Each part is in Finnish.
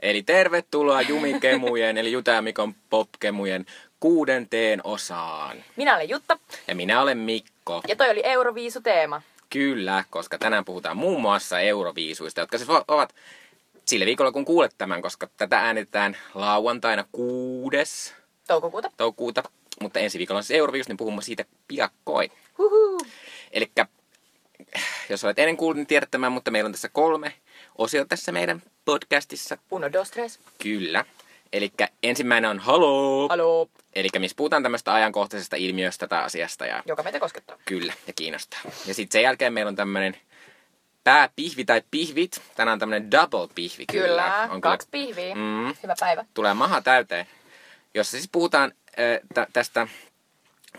Eli tervetuloa Jumikemujen eli Juta ja Mikon popkemujen kuudenteen osaan. Minä olen Jutta Ja minä olen Mikko. ja toi oli Euroviisu-teema. Kyllä, koska tänään puhutaan muun muassa euroviisuista, jotka siis ovat sillä viikolla kun kuulet tämän, koska tätä äänitetään lauantaina 6. Toukokuuta. toukokuuta. Mutta ensi viikolla on siis euroviisut, niin puhumme siitä piakkoin. Eli jos olet ennen kuullut, niin tiedät tämän, mutta meillä on tässä kolme osiota tässä meidän podcastissa. Uno, dos, tres. Kyllä. Eli ensimmäinen on Halo. Haloo. Eli missä puhutaan tämmöistä ajankohtaisesta ilmiöstä tai asiasta. Ja Joka meitä koskettaa. Kyllä, ja kiinnostaa. Ja sitten sen jälkeen meillä on tämmöinen pääpihvi tai pihvit. Tänään on tämmöinen double pihvi. Kyllä, On kaksi pihviä. Mm, Hyvä päivä. tulee maha täyteen. Jossa siis puhutaan äh, tä- tästä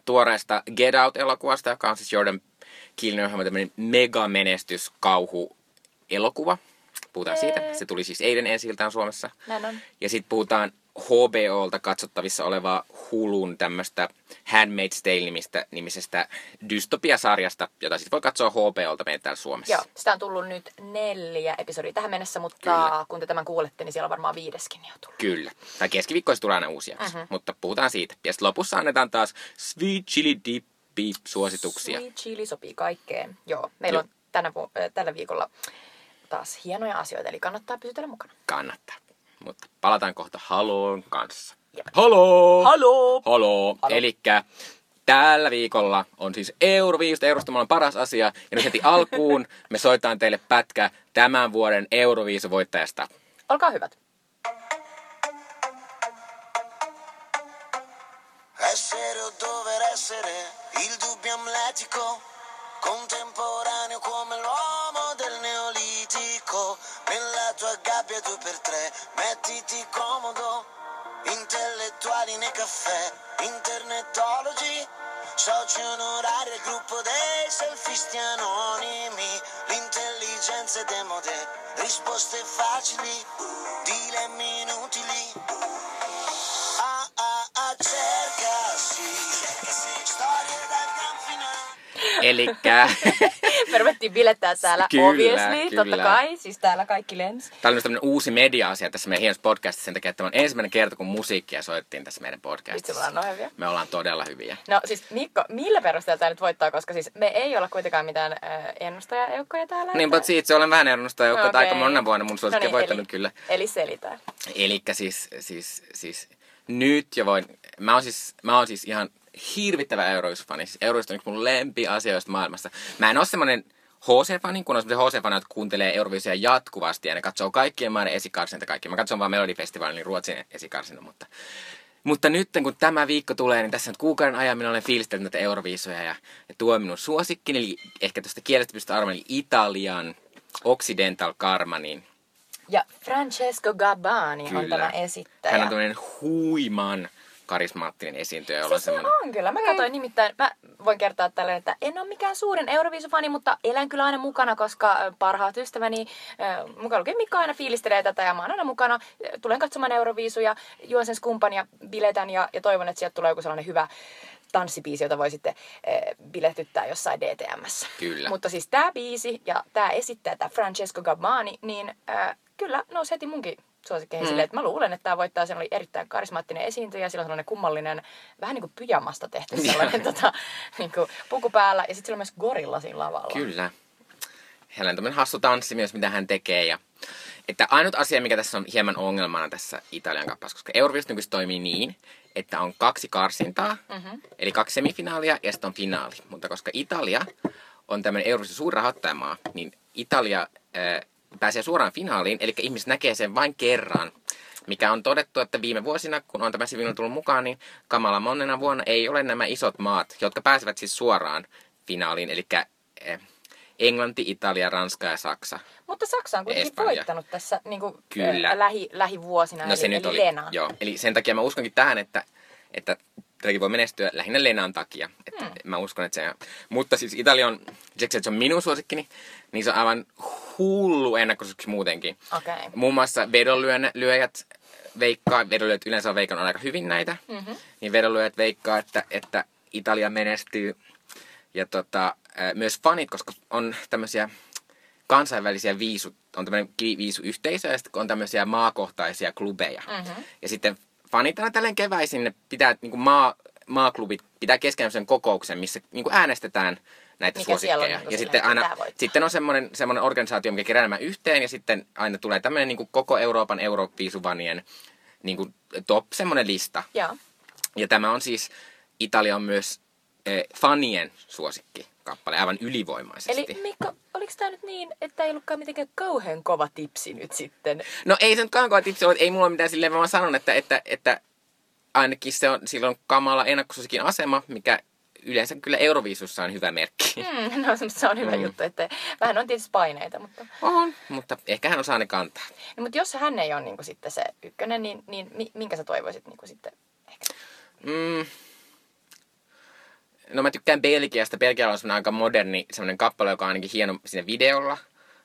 tuoreesta Get Out-elokuvasta, joka on siis Jordan Peelenin ohjelma tämmöinen mega-menestys kauhu elokuva. Puhutaan siitä. Se tuli siis eilen ensi Suomessa. Näin on. Ja sitten puhutaan HBOlta katsottavissa olevaa Hulun tämmöistä Handmaid's Tale-nimistä, nimisestä dystopiasarjasta, jota sitten voi katsoa HBOlta meidän täällä Suomessa. Joo, sitä on tullut nyt neljä episodia tähän mennessä, mutta Kyllä. kun te tämän kuulette, niin siellä on varmaan viideskin jo tullut. Kyllä. Tai keskiviikkoissa tulee aina uusia, Mhm. mutta puhutaan siitä. Ja sitten lopussa annetaan taas Sweet Chili Dippi suosituksia. Sweet chili sopii kaikkeen. Joo, meillä on tänä, vu- tällä viikolla taas hienoja asioita, eli kannattaa pysytellä mukana. Kannattaa. Mutta palataan kohta Haloon kanssa. Jep. Halo! Halo! Halo. Elikkä tällä viikolla on siis Euroviisut. Eurosta on paras asia. Ja nyt heti alkuun me soitaan teille pätkä tämän vuoden Euroviisuvoittajasta. Olkaa hyvät. Essere o dover essere il dubbio amletico, contemporaneo come l'uomo del tua gabbia due per tre, mettiti comodo. Intellettuali nei caffè, internetologi, soci onorari al gruppo dei selfisti anonimi. L'intelligenza è demode, risposte facili, dilemmi inutili. Ah ah ah cercasi Storie dal gran finale ruvettiin bilettää täällä Kyllä, obviously, kyllä. totta kai. Siis täällä kaikki lens. Tämä on myös tämmöinen uusi media-asia tässä meidän hienossa podcastissa sen takia, että tämä on ensimmäinen kerta, kun musiikkia soittiin tässä meidän Vitsi, podcastissa. me ollaan hyviä. Me ollaan todella hyviä. No siis Mikko, millä perusteella tämä nyt voittaa, koska siis me ei olla kuitenkaan mitään äh, ennustajaeukkoja täällä. Niin, mutta siitä se olen vähän ennustaja, joka Okei. aika monena vuonna mun suosikki No niin, voittanut eli, kyllä. Eli selitä. Elikkä siis, siis, siis nyt jo voin, mä oon siis, mä oon siis ihan hirvittävä Eurovisu-fani. Siis Eurovisu on yksi mun lempiasioista maailmassa. Mä en oo semmonen HC-fani, kun on semmoisia HC-fani, jotka kuuntelee Eurovisuja jatkuvasti ja ne katsoo kaikkien maiden esikarsinta kaikki. Mä katson vaan Melodifestivaalin, niin Ruotsin esikarsinta, mutta mutta nyt kun tämä viikko tulee, niin tässä nyt kuukauden ajan minä olen fiilistellyt näitä Euroviisuja ja, ja tuo minun suosikkini, eli ehkä tuosta kielestä pystyt arvoin, eli Italian Occidental Karma, niin Ja Francesco Gabbani on Kyllä. tämä esittäjä. Hän on tämmöinen huiman karismaattinen esiintyjä, jolla on Siis se semmoinen... on kyllä. Mä katsoin nimittäin, mä voin kertoa tälle, että en ole mikään suurin Euroviisufani, mutta elän kyllä aina mukana, koska parhaat ystäväni, mukaan lukee Mikko aina fiilistelee tätä ja mä oon aina mukana. Tulen katsomaan Euroviisuja, juon sen skumpan ja biletän ja, ja toivon, että sieltä tulee joku sellainen hyvä tanssibiisi, jota voi sitten eh, biletyttää jossain DTMssä. Kyllä. Mutta siis tämä biisi ja tämä esittäjä, tämä Francesco Gabbani, niin äh, kyllä nousi heti munkin suosikkeihin mm. silleen, että mä luulen, että tämä voittaa. Sen oli erittäin karismaattinen esiintyjä, sillä on sellainen kummallinen, vähän niin kuin pyjamasta tehty sellainen tota, niin kuin puku päällä. Ja sitten sillä on myös gorilla siinä lavalla. Kyllä. Hänellä on tämmöinen hassu tanssi myös, mitä hän tekee. Ja... Että ainut asia, mikä tässä on hieman ongelmana tässä Italian kappaleessa, koska Euroviisut nykyisin toimii niin, että on kaksi karsintaa, mm-hmm. eli kaksi semifinaalia ja sitten on finaali. Mutta koska Italia on tämmöinen Euroviisun suuri rahoittajamaa, niin Italia äh, pääsee suoraan finaaliin, eli ihmiset näkee sen vain kerran. Mikä on todettu, että viime vuosina, kun on tämä siviili tullut mukaan, niin kamala monena vuonna ei ole nämä isot maat, jotka pääsevät siis suoraan finaaliin, eli äh, Englanti, Italia, Ranska ja Saksa. Mutta Saksa on kuitenkin Espanja. voittanut tässä niin kuin, Kyllä. äh, lähi, lähivuosina, No eli, se nyt eli oli, Lena. joo. Eli sen takia mä uskonkin tähän, että, että tämäkin voi menestyä lähinnä Lenan takia. Että Hmm. Mä uskon, että se Mutta siis Italia on, se on minun suosikkini, niin se on aivan hullu ennakkosuosikki muutenkin. Okei. Muun muassa vedonlyöjät veikkaa, vedonlyöjät yleensä on veikannut aika hyvin näitä, Mhm. mm-hmm. niin vedonlyöjät veikkaa, että, että Italia menestyy. ja tota, myös fanit, koska on tämmöisiä kansainvälisiä viisu, on tämmöinen viisuyhteisö ja sitten on tämmöisiä maakohtaisia klubeja. Mhm. Ja sitten fanit aina tälleen keväisin, ne pitää, niin kuin maa, maaklubit pitää keskenään sen kokouksen, missä niin kuin äänestetään näitä Mikä on suosikkeja. niin kuin ja sitten, aina, sitten on semmoinen, semmoinen organisaatio, mikä kerää nämä yhteen ja sitten aina tulee tämmöinen niin kuin koko Euroopan Euroviisuvanien niin kuin top semmoinen lista. Joo. Ja tämä on siis, Italia on myös eh, fanien suosikki kappale aivan ylivoimaisesti. Eli Mikko, oliko tämä nyt niin, että ei ollutkaan mitenkään kauhean kova tipsi nyt sitten? No ei se nyt kauan tipsi ole, ei mulla ole mitään silleen, vaan sanon, että, että, että ainakin se on silloin kamala ennakkosuosikin asema, mikä yleensä kyllä Euroviisussa on hyvä merkki. Mm, no se on hyvä Mm. juttu, että vähän on tietysti paineita, mutta... On, mutta ehkä hän osaa ne kantaa. No, mutta jos hän ei ole niin sitten se ykkönen, niin, niin mi- minkä sä toivoisit niin sitten ehkä? Mm. No mä tykkään Belgiasta. Belgialla on semmoinen aika moderni semmoinen kappale, joka on ainakin hieno siinä videolla.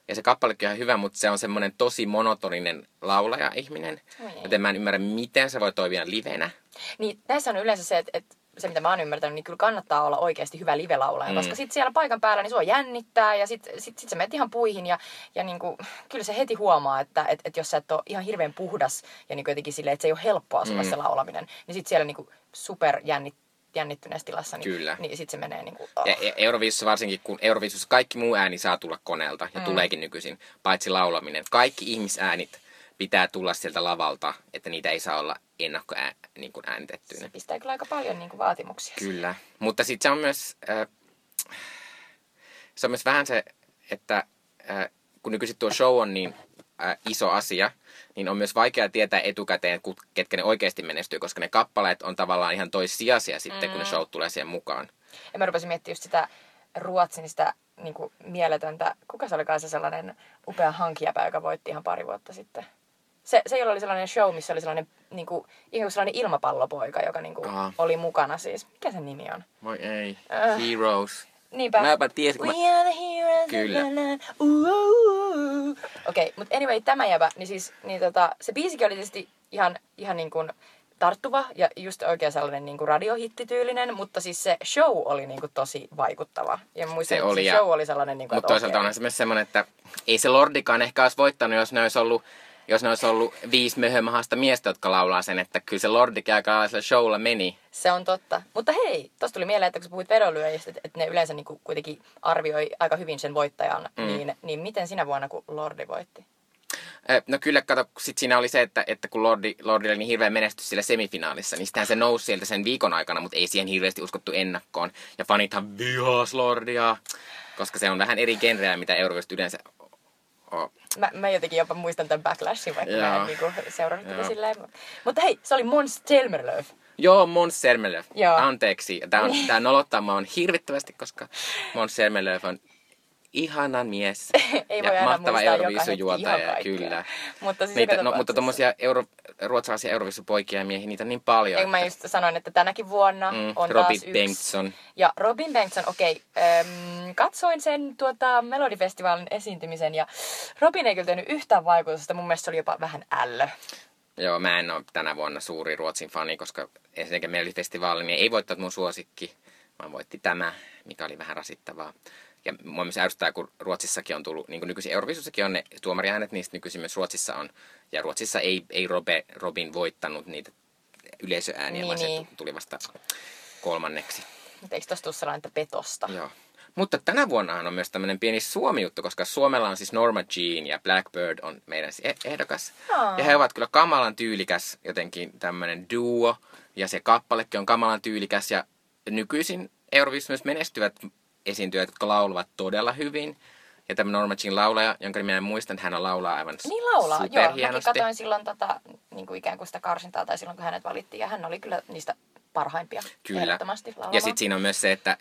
Ja se kappalekin on ihan hyvä, mutta se on semmoinen tosi monotoninen laulaja-ihminen. Oi. Joten mä en ymmärrä, miten se voi toimia livenä. Niin näissä on yleensä se, että, että se mitä mä oon ymmärtänyt, niin kyllä kannattaa olla oikeasti hyvä live-laulaja, Mm. koska sitten siellä paikan päällä niin sua jännittää ja sitten sit, sit sä menet ihan puihin ja, ja niin kuin, kyllä se heti huomaa, että et, et jos sä et ole ihan hirveän puhdas ja niin kuin jotenkin silleen, että se ei ole helppoa sulle Mm. se laulaminen, niin sitten siellä niin kuin super jännit, jännittyneessä tilassa, niin, Kyllä. niin sitten se menee niin kuin, oh. Ja E- Euroviisussa varsinkin, kun Euroviisussa kaikki muu ääni saa tulla koneelta ja mm. tuleekin nykyisin, paitsi laulaminen. Kaikki ihmisäänit pitää tulla sieltä lavalta, että niitä ei saa olla ennakko niin kuin se pistää kyllä aika paljon niin kuin vaatimuksia. Kyllä, mutta sitten se on myös, äh, se on myös vähän se, että äh, kun nykyisin tuo show on niin äh, iso asia, niin on myös vaikea tietää etukäteen, ketkä ne oikeasti menestyy, koska ne kappaleet on tavallaan ihan toissijaisia sitten, kun ne show tulee siihen mukaan. Ja mä rupesin miettimään just sitä Ruotsin sitä niin kuin mieletöntä, kuka se olikaan se sellainen upea hankijäpä, joka voitti ihan pari vuotta sitten. Se, se jolla oli sellainen show, missä oli sellainen niin kuin, ihan kuin sellainen ilmapallopoika, joka niin kuin, oli mukana siis. Mikä sen nimi on? Voi ei, Äh. Heroes. Niinpä. Mäpä tiesin, kun We mä... are the heroes. Kyllä. Okei, okay, mutta anyway, tämä jäbä, niin siis niin tota, se biisikin oli tietysti ihan, ihan niin kuin tarttuva ja just oikein sellainen niin kuin radiohittityylinen, mutta siis se show oli niin kuin tosi vaikuttava. Ja muistan, Se oli, se ja- show oli sellainen, niin kuin, Mutta toisaalta onhan se myös semmoinen, että ei se Lordikaan ehkä olisi voittanut, jos ne olisi ollut jos ne olisi ollut viisi möhömahasta miestä, jotka laulaa sen, että kyllä se Lordikin aika showlla meni. Se on totta. Mutta hei, tosta tuli mieleen, että kun sä puhuit vedonlyöjistä, että, ne yleensä niin kuin kuitenkin arvioi aika hyvin sen voittajan, mm. niin, niin miten sinä vuonna, kun Lordi voitti? No kyllä, kato, sit siinä oli se, että, että kun Lordi, Lordi oli niin hirveä menestys sillä semifinaalissa, niin sitähän se nousi sieltä sen viikon aikana, mutta ei siihen hirveästi uskottu ennakkoon. Ja fanithan vihas Lordia, koska se on vähän eri genreä, mitä Euroviisut yleensä on. Mä, mä jotenkin jopa muistan tämän backlashin, vaikka mä Joo. en niinku seurannut tätä silleen. Mutta hei, se oli Måns Zelmerlöw. Joo, Måns Zelmerlöw. Joo. Anteeksi. Tämä, on, tämä nolottaa mua hirvittävästi, koska Måns Zelmerlöw on ihana mies. Ei ja voi aina mahtava kaikkea. kyllä. Mutta siis Niitä, no, mutta tapauksessa- tuommoisia euro, ruotsalaisia Euroviisupoikia ja miehiä, niitä on niin paljon. Eikö mä että- just sanoin, että tänäkin vuonna Mm, on Robin taas yksi. Bengtsson. Ja Robin Bengtsson, okei, okay, katsoin sen tuota, Melodifestivaalin esiintymisen ja Robin ei kyllä tehnyt yhtään vaikutusta. Mun mielestä se oli jopa vähän ällö. Joo, mä en ole tänä vuonna suuri Ruotsin fani, koska ensinnäkin Melodifestivaali niin ei voittanut mun suosikki, vaan voitti tämä, mikä oli vähän rasittavaa. Ja mua myös ärsyttää, kun Ruotsissakin on tullut, niin kuin nykyisin Euroviisussakin on ne tuomariäänet, niin sit nykyisin myös Ruotsissa on. Ja Ruotsissa ei, ei Robe, Robin voittanut niitä yleisöääniä, Niin, vaan se niin. tu- tuli vasta kolmanneksi. Mutta eikö tosta tule sellainen petosta? Joo. Mutta tänä vuonnahan on myös tämmöinen pieni Suomi-juttu, koska Suomella on siis Norma Jean ja Blackbird on meidän eh- ehdokas. Aa. Ja he ovat kyllä kamalan tyylikäs jotenkin tämmöinen duo. Ja se kappalekin on kamalan tyylikäs. Ja nykyisin Euroviisussa myös menestyvät esiintyjät, jotka laulavat todella hyvin. Ja tämä Norma Jean laulaja, jonka minä en muistan, että hän laulaa aivan Niin laulaa, joo. Mäkin katsoin silloin tota, niin kuin ikään kuin sitä karsintaa tai silloin kun hänet valittiin ja hän oli kyllä niistä parhaimpia Kyllä. Ja sitten siinä on myös se, että,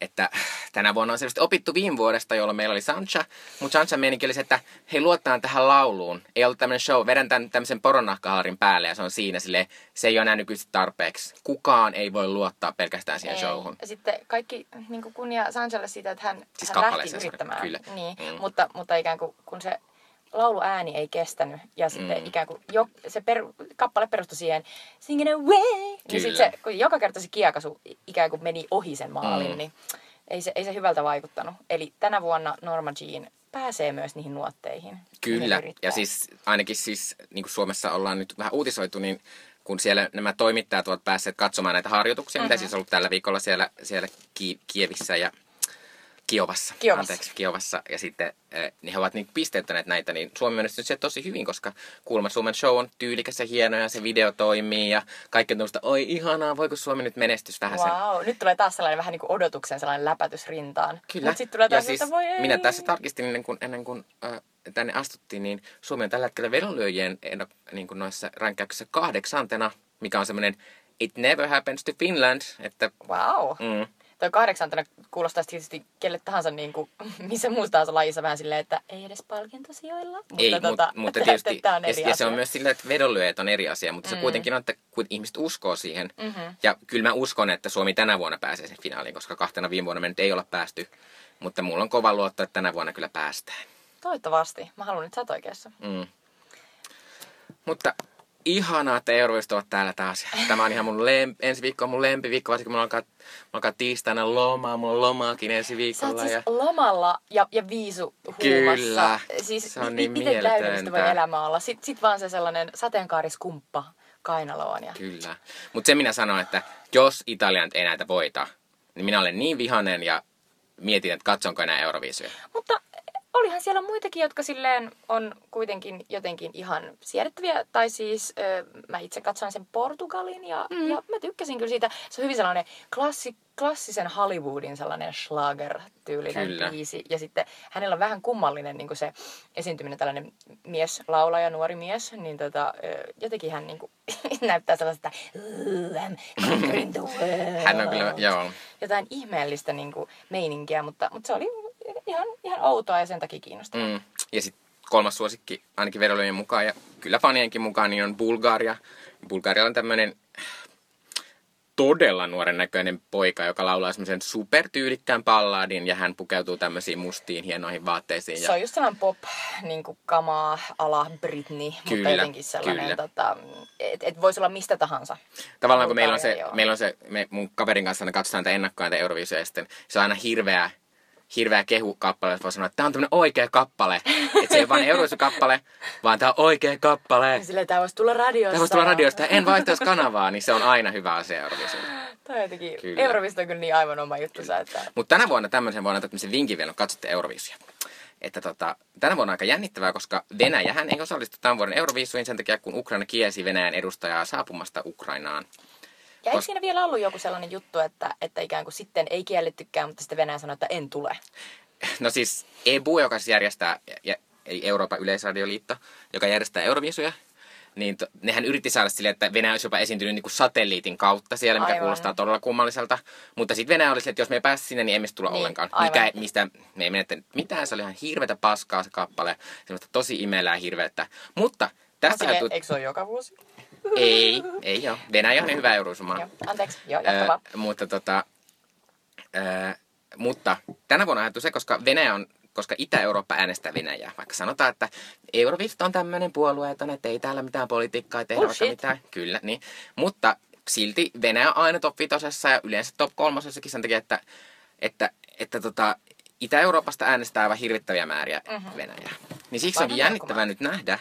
että tänä vuonna on selvästi opittu viime vuodesta, jolloin meillä oli Sancha. Mutta Sancha meininki oli se, että he luottaa tähän lauluun. Ei ollut tämmöinen show, vedän tämän tämmöisen poronnahkaharin päälle ja se on siinä silleen, se ei ole enää nykyisin tarpeeksi. Kukaan ei voi luottaa pelkästään siihen Ei. showhun. Ja sitten kaikki niin kunnia Sanchalle siitä, että hän, Siis hän lähti yrittämään. kyllä. Niin, Mm. mutta, mutta ikään kuin kun se lauluääni ei kestänyt ja sitten Mm. ikään kuin jo, se per, kappale perustui siihen singing away, niin Kyllä. sitten se, kun joka kerta se kiekasu ikään kuin meni ohi sen maalin, Mm. niin, ei se, ei se hyvältä vaikuttanut. Eli tänä vuonna Norma Jean pääsee myös niihin nuotteihin. Kyllä, ja siis ainakin siis, niin kuin Suomessa ollaan nyt vähän uutisoitu, niin kun siellä nämä toimittajat ovat päässeet katsomaan näitä harjoituksia, mm-hmm. mitä siis on ollut tällä viikolla siellä, siellä Ki- Kievissä ja Kiovassa, Kiovassa. anteeksi, Kiovassa, ja sitten eh, niin he ovat niin pisteyttäneet näitä, niin Suomi on se tosi hyvin, koska kuulemma Suomen show on tyylikäs ja hieno ja se video toimii ja kaikki on tuosta, oi ihanaa, voiko Suomi nyt menestys vähän sen. Wow, nyt tulee taas sellainen vähän niin kuin odotuksen sellainen läpätys rintaan. Kyllä. Mut sitten tulee ja taas, siis että voi ei. minä tässä tarkistin ennen kuin, ennen kuin äh, tänne astuttiin, niin Suomi on tällä hetkellä vedonlyöjien niin kuin noissa rankkäyksissä kahdeksantena, mikä on semmoinen It never happens to Finland, että Wow. mm, Toi kahdeksantena kuulostaa tietysti kelle tahansa niin kuin, missä muussa tahansa lajissa vähän silleen, että ei edes palkintosijoilla. Mutta, ei, tota, mut, mutta tietysti, tämä on ja, eri ja se on myös sillä, että vedonlyöjät on eri asia, mutta se kuitenkin on, että kun ihmiset uskoo siihen, Mhm. ja kyllä mä uskon, että Suomi tänä vuonna pääsee sen finaaliin, koska kahtena viime vuonna me nyt ei olla päästy, mutta mulla on kova luotto, että tänä vuonna kyllä päästään. Toivottavasti. Mä haluan nyt sä oot oikeassa. Mm. Mutta ihanaa, että Euroviisut ovat täällä taas. Tämä on ihan mun lemp- ensi viikko on mun lempiviikko, varsinkin mulla alkaa, mulla alkaa tiistaina lomaa, mulla on lomaakin ensi Sä viikolla. siis ja... lomalla ja, ja viisu huumassa. Kyllä. Siis Se on niin miten täydellistä voi elämä olla. Sitten sit vaan se sellainen sateenkaariskumppa kainaloon. Ja... Kyllä. Mutta se minä sanon, että jos Italia nyt ei näitä voita, niin minä olen niin vihanen ja mietin, että katsonko enää Euroviisuja. Mutta olihan siellä muitakin, jotka silleen on kuitenkin jotenkin ihan siedettäviä. Tai siis ö, mä itse katsoin sen Portugalin ja, mm. ja mä tykkäsin kyllä siitä. Se on hyvin sellainen klassi, klassisen Hollywoodin sellainen schlager-tyylinen Kyllä. biisi. Ja sitten hänellä on vähän kummallinen niin se esiintyminen, tällainen mies, laulaja, nuori mies. Niin tota, ö, jotenkin hän niin kuin, näyttää sellaista, "Ooh, I'm conquering the world." Hän on kyllä, joo. jotain ihmeellistä niin kuin, meininkiä, mutta, mutta se oli ihan, ihan outoa ja sen takia kiinnostavaa. Mm. Ja sitten kolmas suosikki, ainakin vedonlyöjien mukaan ja kyllä fanienkin mukaan, niin on Bulgaria. Bulgaria on tämmöinen todella nuoren näköinen poika, joka laulaa semmoisen supertyylikkään palladin ja hän pukeutuu tämmöisiin mustiin hienoihin vaatteisiin. Se Ja on just sellainen pop, niin kuin kamaa, ala Britney, mutta Kyllä, jotenkin sellainen, kyllä. tota, että et voisi olla mistä tahansa. tavallaan kun meillä on se, joo. meillä on se me mun kaverin kanssa aina katsotaan näitä ennakkoja näitä Euroviisuja ja sitten se on aina hirveä, hirveä kehukappale, että voi sanoa, että tämä on tämmöinen oikea kappale. että se ei ole vain Euroviisukappale, vaan tämä on oikea kappale. Silleen, tämä voisi tulla radiosta. Tämä voisi tulla radiosta, en vaihtaisi kanavaa, niin se on aina hyvä asia Euroviisuilla. Tämä on jotenkin, Kyllä. Eurovista on kyllä niin aivan oma juttusa, että Mutta tänä vuonna tämmöisen vuonna tämmöisen vinkin vielä, kun katsotte Euroviisuja. Että tota, tänä vuonna on aika jännittävää, koska Venäjähän ei osallistu tämän vuoden Euroviisuihin sen takia, kun Ukraina kiesi Venäjän edustajaa saapumasta Ukrainaan. Ja eikö siinä vielä ollut joku sellainen juttu, että, että ikään kuin sitten ei kiellettykään, mutta sitten Venäjä sanoi, että en tule. No siis EBU, joka siis järjestää, eli Euroopan yleisradioliitto, joka järjestää Euroviisuja, niin to, nehän yritti saada silleen, että Venäjä olisi jopa esiintynyt niin kuin satelliitin kautta siellä, mikä Aivan. kuulostaa todella kummalliselta. Mutta sitten Venäjä oli silleen, että jos me ei päästä sinne, niin emme tulla Niin, ollenkaan. aivan. Mikä, mistä me ei menettänyt mitään, se oli ihan hirveätä paskaa se kappale. Semmoista tosi imelää hirveätä. Mutta tässä Sille, ajatut... eikö se ole joka vuosi? Ei, ei ole. Venäjä on niin hyvä Euroviisumaa. Joo, anteeksi, joo. Ö, mutta, tota, ö, mutta tänä vuonna on ajatus se, koska Venäjä on koska Itä-Eurooppa äänestää Venäjää. Vaikka sanotaan, että Eurovist on tämmöinen puolueeton, että ei täällä mitään politiikkaa tehdä vaikka Bullshit. mitään. Kyllä, niin. Mutta silti Venäjä on aina top vitosessa ja yleensä top kolmosessakin sen takia, että, että, että tota, Itä-Euroopasta äänestää aivan hirvittäviä määriä mm-hmm. Venäjää. Niin siksi onkin Varmaan jännittävää nyt nähdä,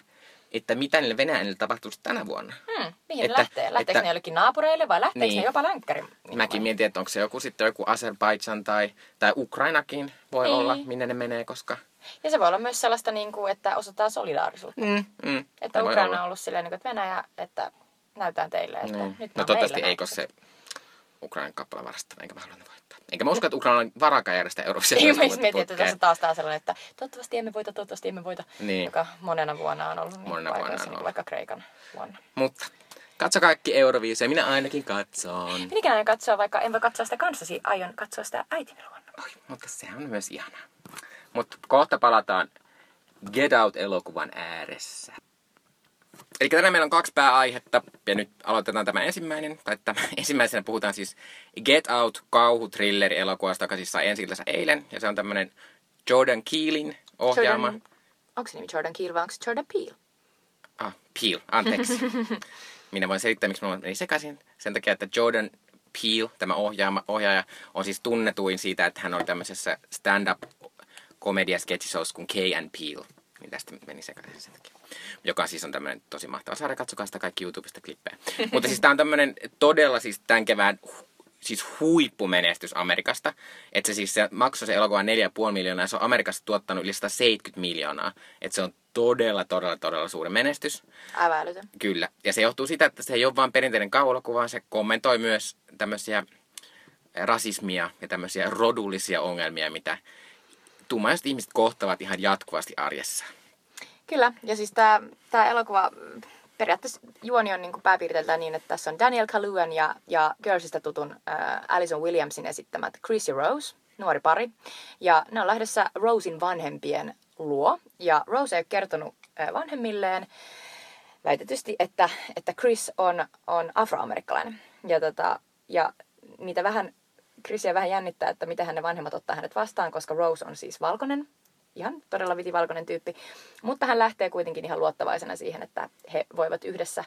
että mitä niille Venäjälle tapahtuu tänä vuonna. Hmm, mihin Että- lähtee? Lähteekö että- ne jollekin naapureille vai lähteekö Niin. ne jopa länkkäri? Mäkin mietin, että onko se joku sitten joku Azerbaidžan tai, tai Ukrainakin voi Niin. olla, minne ne menee, koska... Ja se voi olla myös sellaista, niin kuin, että osoitetaan solidaarisuutta. Mm, mm, Että voi Ukraina on ollut silleen, niin kuin, että Venäjä, että näytään teille, että Niin. nyt No toivottavasti ei, koska se Ukrainan kappale varastaa, enkä mä halua voittaa. Enkä mä usko, että Ukraina on varakaan järjestää Eurovision. Niin, mä mietin, että tässä taas tää sellainen, että toivottavasti emme voita, toivottavasti emme voita, Niin. joka monena vuonna on ollut niin Monena vuonna on ollut. vaikka Kreikan vuonna. Mutta katso kaikki Euroviisuja, minä ainakin katson. Minäkin aion katsoa, vaikka en voi katsoa sitä kanssasi, aion katsoa sitä äitini luona. Oi, mutta se on myös ihanaa. Mutta kohta palataan Get Out-elokuvan ääressä. Eli tänään meillä on kaksi pääaihetta, ja nyt aloitetaan tämä ensimmäinen. Tai tämä ensimmäisenä puhutaan siis Get Out kauhutrilleri elokuvasta, joka siis sai ensi eilen. Ja se on tämmöinen Jordan Keelin ohjaama. Jordan, onko se nimi Jordan Peele vai onko se Jordan Peele? Ah, Peel, anteeksi. Minä voin selittää, miksi minulla meni sekaisin. Sen takia, että Jordan Peele, tämä ohjaaja, ohjaaja, on siis tunnetuin siitä, että hän oli tämmöisessä stand-up komedia sketchishows kuin and Peele. Niin tästä meni sekaisin sen takia. Joka siis on tämmöinen tosi mahtava sarja. Katsokaa sitä kaikki YouTubesta klippejä. Mutta siis tää on tämmöinen todella siis tämän kevään siis huippumenestys Amerikasta. Että se siis se maksoi se elokuva 4,5 miljoonaa ja se on Amerikassa tuottanut yli 170 miljoonaa. Että se on todella, todella, todella suuri menestys. Aivan älytön. Kyllä. Ja se johtuu siitä, että se ei ole vain perinteinen kauhuelokuva, vaan se kommentoi myös tämmöisiä rasismia ja tämmöisiä rodullisia ongelmia, mitä tummaiset ihmiset kohtavat ihan jatkuvasti arjessa. Kyllä, ja siis tämä elokuva periaatteessa juoni on niinku pääpiirteiltään niin, että tässä on Daniel Kaluuyan ja, ja Girlsista tutun äh, Alison Williamsin esittämät Chris ja Rose, nuori pari. Ja ne on lähdössä Rosein vanhempien luo. Ja Rose ei ole kertonut äh, vanhemmilleen väitetysti, että, että Chris on, on afroamerikkalainen. Ja, tota, ja niitä vähän, Chrisia vähän jännittää, että miten hänen vanhemmat ottaa hänet vastaan, koska Rose on siis valkoinen ihan todella vitivalkoinen tyyppi. Mutta hän lähtee kuitenkin ihan luottavaisena siihen, että he voivat yhdessä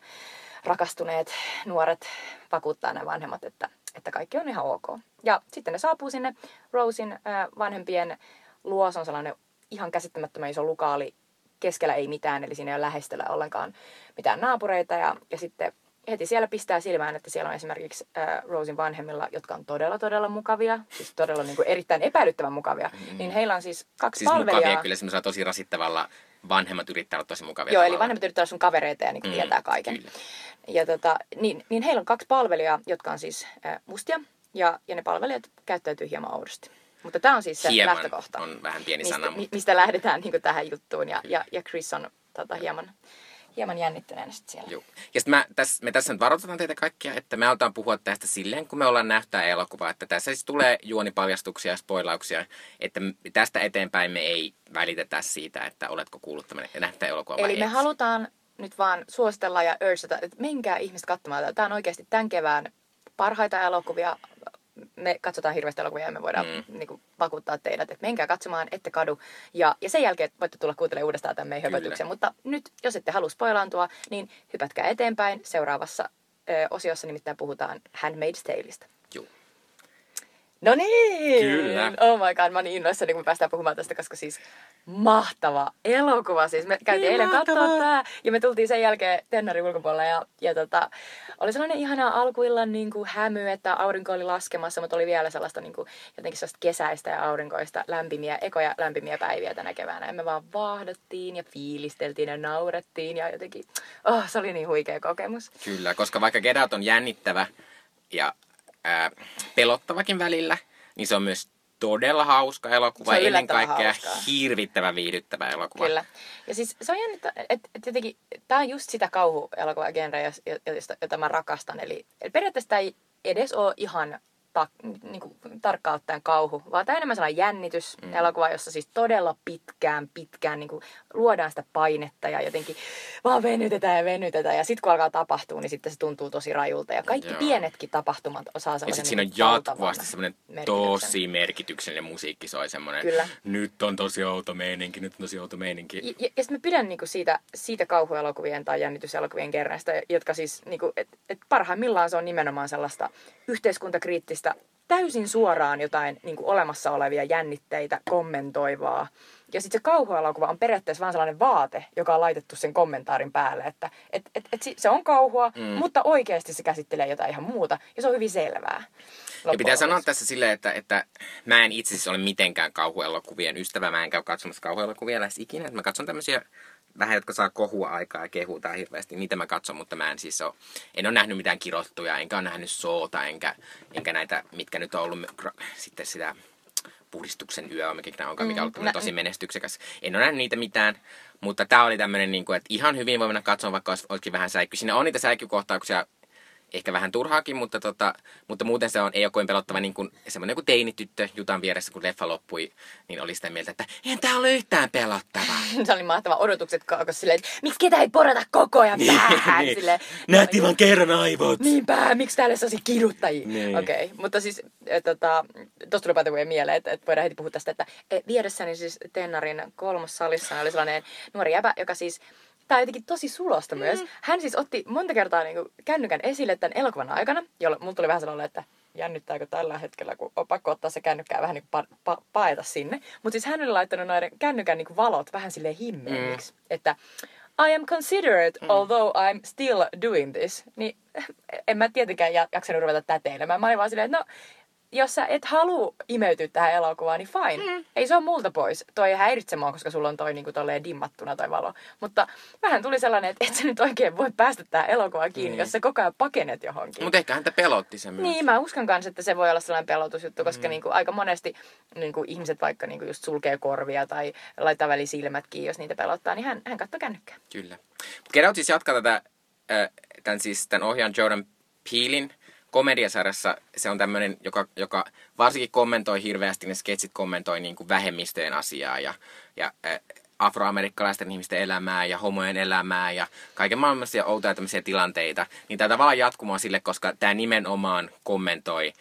rakastuneet nuoret vakuuttaa nämä vanhemmat, että, että kaikki on ihan ok. Ja sitten ne saapuu sinne Rosin äh, vanhempien luo. Se on sellainen ihan käsittämättömän iso lukaali. Keskellä ei mitään, eli siinä ei ole lähestöllä ollenkaan mitään naapureita. Ja, ja sitten heti siellä pistää silmään, että siellä on esimerkiksi äh, Rosin vanhemmilla, jotka on todella, todella mukavia, siis todella niin kuin erittäin epäilyttävän mukavia, mm. niin heillä on siis kaksi Siis palvelijaa. mukavia kyllä semmoisella tosi rasittavalla vanhemmat yrittää olla tosi mukavia. Joo, eli tavallaan. vanhemmat yrittää olla sun kavereita ja niin Mm, tietää kaiken. kyllä. Ja tota, niin, niin heillä on kaksi palvelijaa, jotka on siis äh, mustia, ja, ja ne palvelijat käyttäytyy hieman oudosti. Mutta tämä on siis se Hieman lähtökohta, on vähän pieni mistä, sana, mutta mistä lähdetään niin tähän juttuun. Ja, ja, ja Chris on tota, hieman, hieman jännittyneenä sit siellä. Joo. Ja sitten tässä, me tässä nyt varoitetaan teitä kaikkia, että me aletaan puhua tästä silleen, kun me ollaan nähtä elokuva. Että tässä siis tulee juonipaljastuksia ja spoilauksia, että tästä eteenpäin me ei välitetä siitä, että oletko kuullut tämän ja nähtä elokuva Eli me et. halutaan nyt vaan suositella ja urgeta, että menkää ihmiset katsomaan. Tämä on oikeasti tämän kevään parhaita elokuvia. Me katsotaan hirveästi elokuvia ja me voidaan mm. niin kuin, vakuuttaa teidät, että menkää katsomaan, ette kadu. Ja, ja sen jälkeen voitte tulla kuuntelemaan uudestaan tämän meidän höpötyksen. Mutta nyt, jos ette halua spoilaantua, niin hypätkää eteenpäin. Seuraavassa ö, osiossa nimittäin puhutaan Handmaid's Taleista. No niin! Kyllä. Oh my god, mä oon niin innoissani, kun me päästään puhumaan tästä, koska siis mahtava elokuva. Siis me käytiin Niin eilen katsoa tää ja me tultiin sen jälkeen Tennarin ulkopuolella ja, ja tota, oli sellainen ihana alkuillan niin kuin hämy, että aurinko oli laskemassa, mutta oli vielä sellaista niin kuin, jotenkin sellaista kesäistä ja aurinkoista lämpimiä, ekoja lämpimiä päiviä tänä keväänä. Ja me vaan vaahdattiin ja fiilisteltiin ja naurettiin ja jotenkin, oh, se oli niin huikea kokemus. Kyllä, koska vaikka Get Out on jännittävä ja ää, pelottavakin välillä, niin se on myös todella hauska elokuva. Se on Ennen kaikkea hauskaa. hirvittävän viihdyttävä elokuva. Kyllä. Ja siis se on jännittä, että et jotenkin, tämä on just sitä kauhuelokuvagenreä, jota, jota mä rakastan. Eli, eli periaatteessa tämä ei edes ole ihan ta, niin kuin, tarkkaan ottaen kauhu, vaan tämä on enemmän sellainen jännitys mm. elokuva, jossa siis todella pitkään, pitkään niin kuin, luodaan sitä painetta ja jotenkin vaan venytetään ja venytetään. Ja sitten kun alkaa tapahtua, niin sitten se tuntuu tosi rajulta. Ja kaikki Joo. pienetkin tapahtumat osaa Ja sellaisen sitten siinä on niin valtavan jatkuvasti semmoinen tosi merkityksellinen musiikki soi semmoinen. Kyllä. Nyt on tosi outo meininki, nyt on tosi outo meininki. Ja, ja, ja sitten mä pidän niinku siitä, siitä kauhuelokuvien tai jännityselokuvien kerrasta, jotka siis, niinku, et, et parhaimmillaan se on nimenomaan sellaista yhteiskuntakriittistä, täysin suoraan jotain niinku olemassa olevia jännitteitä kommentoivaa. Ja sitten se kauhuelokuva on periaatteessa vaan sellainen vaate, joka on laitettu sen kommentaarin päälle, että et, et, et se on kauhua, mm. mutta oikeasti se käsittelee jotain ihan muuta, ja se on hyvin selvää. Ja pitää sanoa tässä silleen, että, että mä en itse asiassa ole mitenkään kauhuelokuvien ystävä. Mä en käy katsomassa kauhuelokuvia lähes ikinä. Että Mä katson tämmöisiä vähän, jotka saa kohua aikaa ja kehutaan hirveästi. Niitä mä katson, mutta mä en siis ole, en ole nähnyt mitään kirottuja, enkä ole nähnyt soota, enkä, enkä näitä, mitkä nyt on ollut sitten sitä puhdistuksen yö, mikä nämä onkaan, mikä on ollut tämmönen nä- tosi menestyksekäs. En ole nähnyt niitä mitään, mutta tämä oli tämmöinen, niin kuin, että ihan hyvin voi mennä katsomaan, vaikka olisi, olisikin vähän säikky. Siinä on niitä säikkykohtauksia, ehkä vähän turhaakin, mutta, tota, mutta muuten se on, ei ole kovin pelottava niin kuin semmoinen kuin teinityttö Jutan vieressä, kun leffa loppui, niin oli sitä mieltä, että eihän tää ole yhtään pelottavaa. se oli mahtava odotukset kaukos silleen, että miksi ketä ei porata koko ajan päähän? Silleen, Nähtiin vaan kerran aivot. Niinpä, miksi täällä olisi kiduttajia? Niin. Okei, okay. mutta siis tota, tosta tuli way mieleen, että, että voidaan heti puhua tästä, että eh, vieressäni siis Tennarin kolmas salissa oli sellainen nuori jäbä, joka siis Tämä on jotenkin tosi sulosta myös. Hän siis otti monta kertaa niin kännykän esille tämän elokuvan aikana, jolloin mulla tuli vähän sellainen, että jännittääkö tällä hetkellä, kun on pakko ottaa se kännykkää vähän niin kuin pa- pa- paeta sinne. Mutta siis hän oli laittanut noiden kännykän niin kuin valot vähän silleen himmeelliksi, mm. että I am considerate, mm. although I'm still doing this. Niin en mä tietenkään jaksanut ruveta täteilemään. Mä olin vaan silleen, että no jos sä et halua imeytyä tähän elokuvaan, niin fine. Mm. Ei se ole multa pois. Toi häiritse mua, koska sulla on toi niinku tolleen dimmattuna toi valo. Mutta vähän tuli sellainen, että et sä nyt oikein voi päästä tähän elokuvaan kiinni, mm. jos sä koko ajan pakenet johonkin. Mutta ehkä häntä pelotti se myös. Niin, mä uskon kanssa, että se voi olla sellainen pelotusjuttu, koska mm. niinku, aika monesti niinku, ihmiset vaikka niinku, just sulkee korvia tai laittaa väli silmät kiinni, jos niitä pelottaa, niin hän, hän katsoo kännykkää. Kyllä. Out siis jatkaa tätä, tämän, siis, tämän ohjaan Jordan Peelin komediasarjassa se on tämmöinen, joka, joka varsinkin kommentoi hirveästi, ne sketsit kommentoi niin kuin vähemmistöjen asiaa ja, ja äh, afroamerikkalaisten ihmisten elämää ja homojen elämää ja kaiken maailmassa outoja tämmöisiä tilanteita. Niin tämä tavallaan jatkumoa sille, koska tämä nimenomaan kommentoi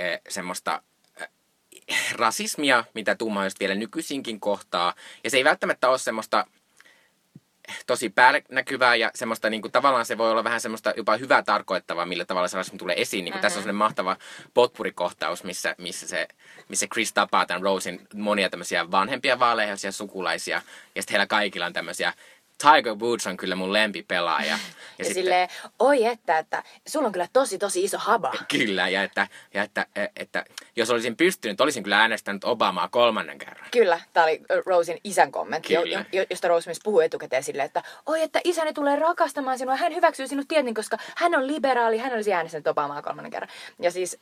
äh, semmoista rasismia, mitä tummaiset vielä nykyisinkin kohtaa. Ja se ei välttämättä ole semmoista tosi päällenäkyvää ja semmoista niin kuin, tavallaan se voi olla vähän semmoista jopa hyvää tarkoittavaa, millä tavalla se tulee esiin. Niin kuin, mm-hmm. Tässä on sellainen mahtava potpurikohtaus, missä, missä, se, missä Chris tapaa tämän Rosin monia tämmöisiä vanhempia vaaleisia sukulaisia ja sitten heillä kaikilla on tämmöisiä Tiger Woods on kyllä mun lempipelaaja. Ja, ja, sitten, silleen, oi että, että sulla on kyllä tosi tosi iso haba. Kyllä, ja että, ja että, että, että jos olisin pystynyt, olisin kyllä äänestänyt Obamaa kolmannen kerran. Kyllä, tämä oli Rosin isän kommentti, kyllä. Jo, josta Rose myös puhui etukäteen silleen, että oi että isäni tulee rakastamaan sinua, hän hyväksyy sinut tietenkin, koska hän on liberaali, hän olisi äänestänyt Obamaa kolmannen kerran. Ja siis...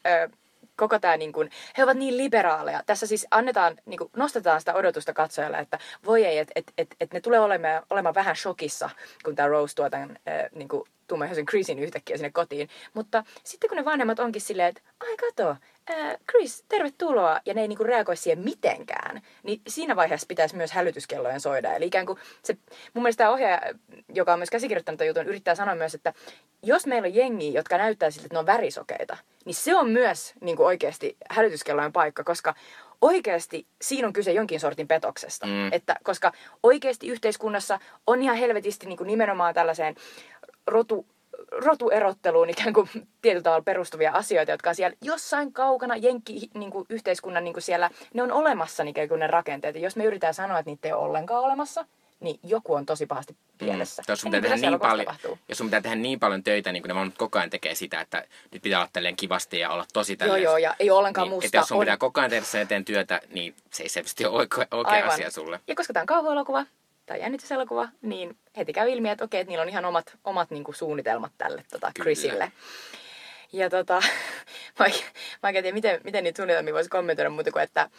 koko tämä, niin kuin, he ovat niin liberaaleja. Tässä siis annetaan, niin kuin, nostetaan sitä odotusta katsojalle, että voi ei, että et, et, et ne tulee olemaan, olemaan vähän shokissa, kun tämä Rose tuo tämän äh, niin kuin, tummaisen Chrisin yhtäkkiä sinne kotiin. Mutta sitten kun ne vanhemmat onkin silleen, että ai kato, äh, Chris, tervetuloa, ja ne ei niinku reagoi siihen mitenkään, niin siinä vaiheessa pitäisi myös hälytyskellojen soida. Eli ikään kuin se, mun mielestä tämä ohjaaja, joka on myös käsikirjoittanut jutun, yrittää sanoa myös, että jos meillä on jengi, jotka näyttää siltä, että ne on värisokeita, niin se on myös niinku oikeasti hälytyskellojen paikka, koska oikeasti siinä on kyse jonkin sortin petoksesta. Mm. Että, koska oikeasti yhteiskunnassa on ihan helvetisti niin kuin nimenomaan tällaiseen rotu, rotuerotteluun ikään kuin tietyllä tavalla perustuvia asioita, jotka on siellä jossain kaukana jenki niin kuin yhteiskunnan niin kuin siellä, ne on olemassa ikään kuin ne rakenteet. Ja jos me yritetään sanoa, että niitä ei ole ollenkaan olemassa, niin joku on tosi pahasti pielessä. Mm. Jos sun, pitää tehdä niin paljon, jos sun pitää tehdä niin paljon töitä, niin kuin ne vaan koko ajan tekee sitä, että nyt pitää olla tälleen kivasti ja olla tosi tälleen. Joo, joo, ja ei ole ollenkaan niin, musta. Että jos sun on... pitää koko ajan tehdä sen eteen työtä, niin se ei selvästi ole oikea, oikea asia sulle. Ja koska tämä on kauhuelokuva, tai jännityselokuva, niin heti käy ilmi, että okei, että niillä on ihan omat, omat niin kuin suunnitelmat tälle tota, Chrisille. Ja tota, mä, mä en tiedä, miten, miten niitä suunnitelmia voisi kommentoida muuta kuin, että,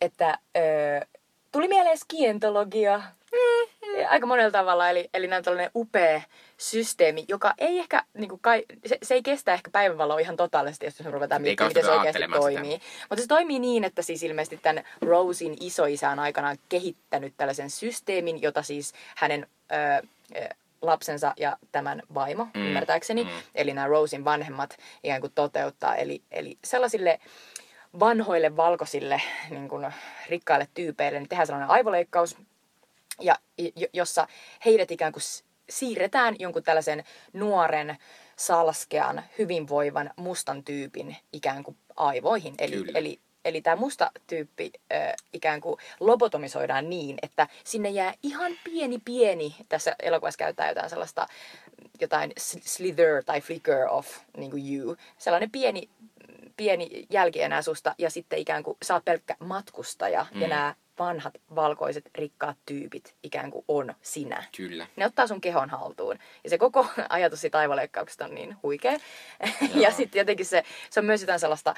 että öö, tuli mieleen skientologia. Mm, aika monella tavalla, eli, eli nämä on tällainen upea systeemi, joka ei ehkä, niin kuin kai, se, se, ei kestä ehkä päivänvaloa ihan totaalisesti, jos me ruvetaan miettimään, miten se oikeasti toimii. Sitä. Mutta se toimii niin, että siis ilmeisesti tämän Rosin isoisä on aikanaan kehittänyt tällaisen systeemin, jota siis hänen ö, lapsensa ja tämän vaimo, mm. ymmärtääkseni, mm. eli nämä Rosin vanhemmat ikään kuin toteuttaa. Eli, eli sellaisille vanhoille valkoisille niin kuin rikkaille tyypeille niin tehdään sellainen aivoleikkaus, ja jossa heidät ikään kuin siirretään jonkun tällaisen nuoren, salskean, hyvinvoivan mustan tyypin ikään kuin aivoihin. Eli, eli, eli tämä musta tyyppi äh, ikään kuin lobotomisoidaan niin, että sinne jää ihan pieni pieni, tässä elokuvassa käytetään jotain sellaista, jotain slither tai flicker of niin kuin you, sellainen pieni pieni jälki enää susta ja sitten ikään kuin sä oot pelkkä matkustaja mm. ja nämä vanhat valkoiset rikkaat tyypit ikään kuin on sinä. Kyllä. Ne ottaa sun kehon haltuun. Ja se koko ajatus siitä aivoleikkauksesta on niin huikea. ja sitten jotenkin se, se on myös jotain sellaista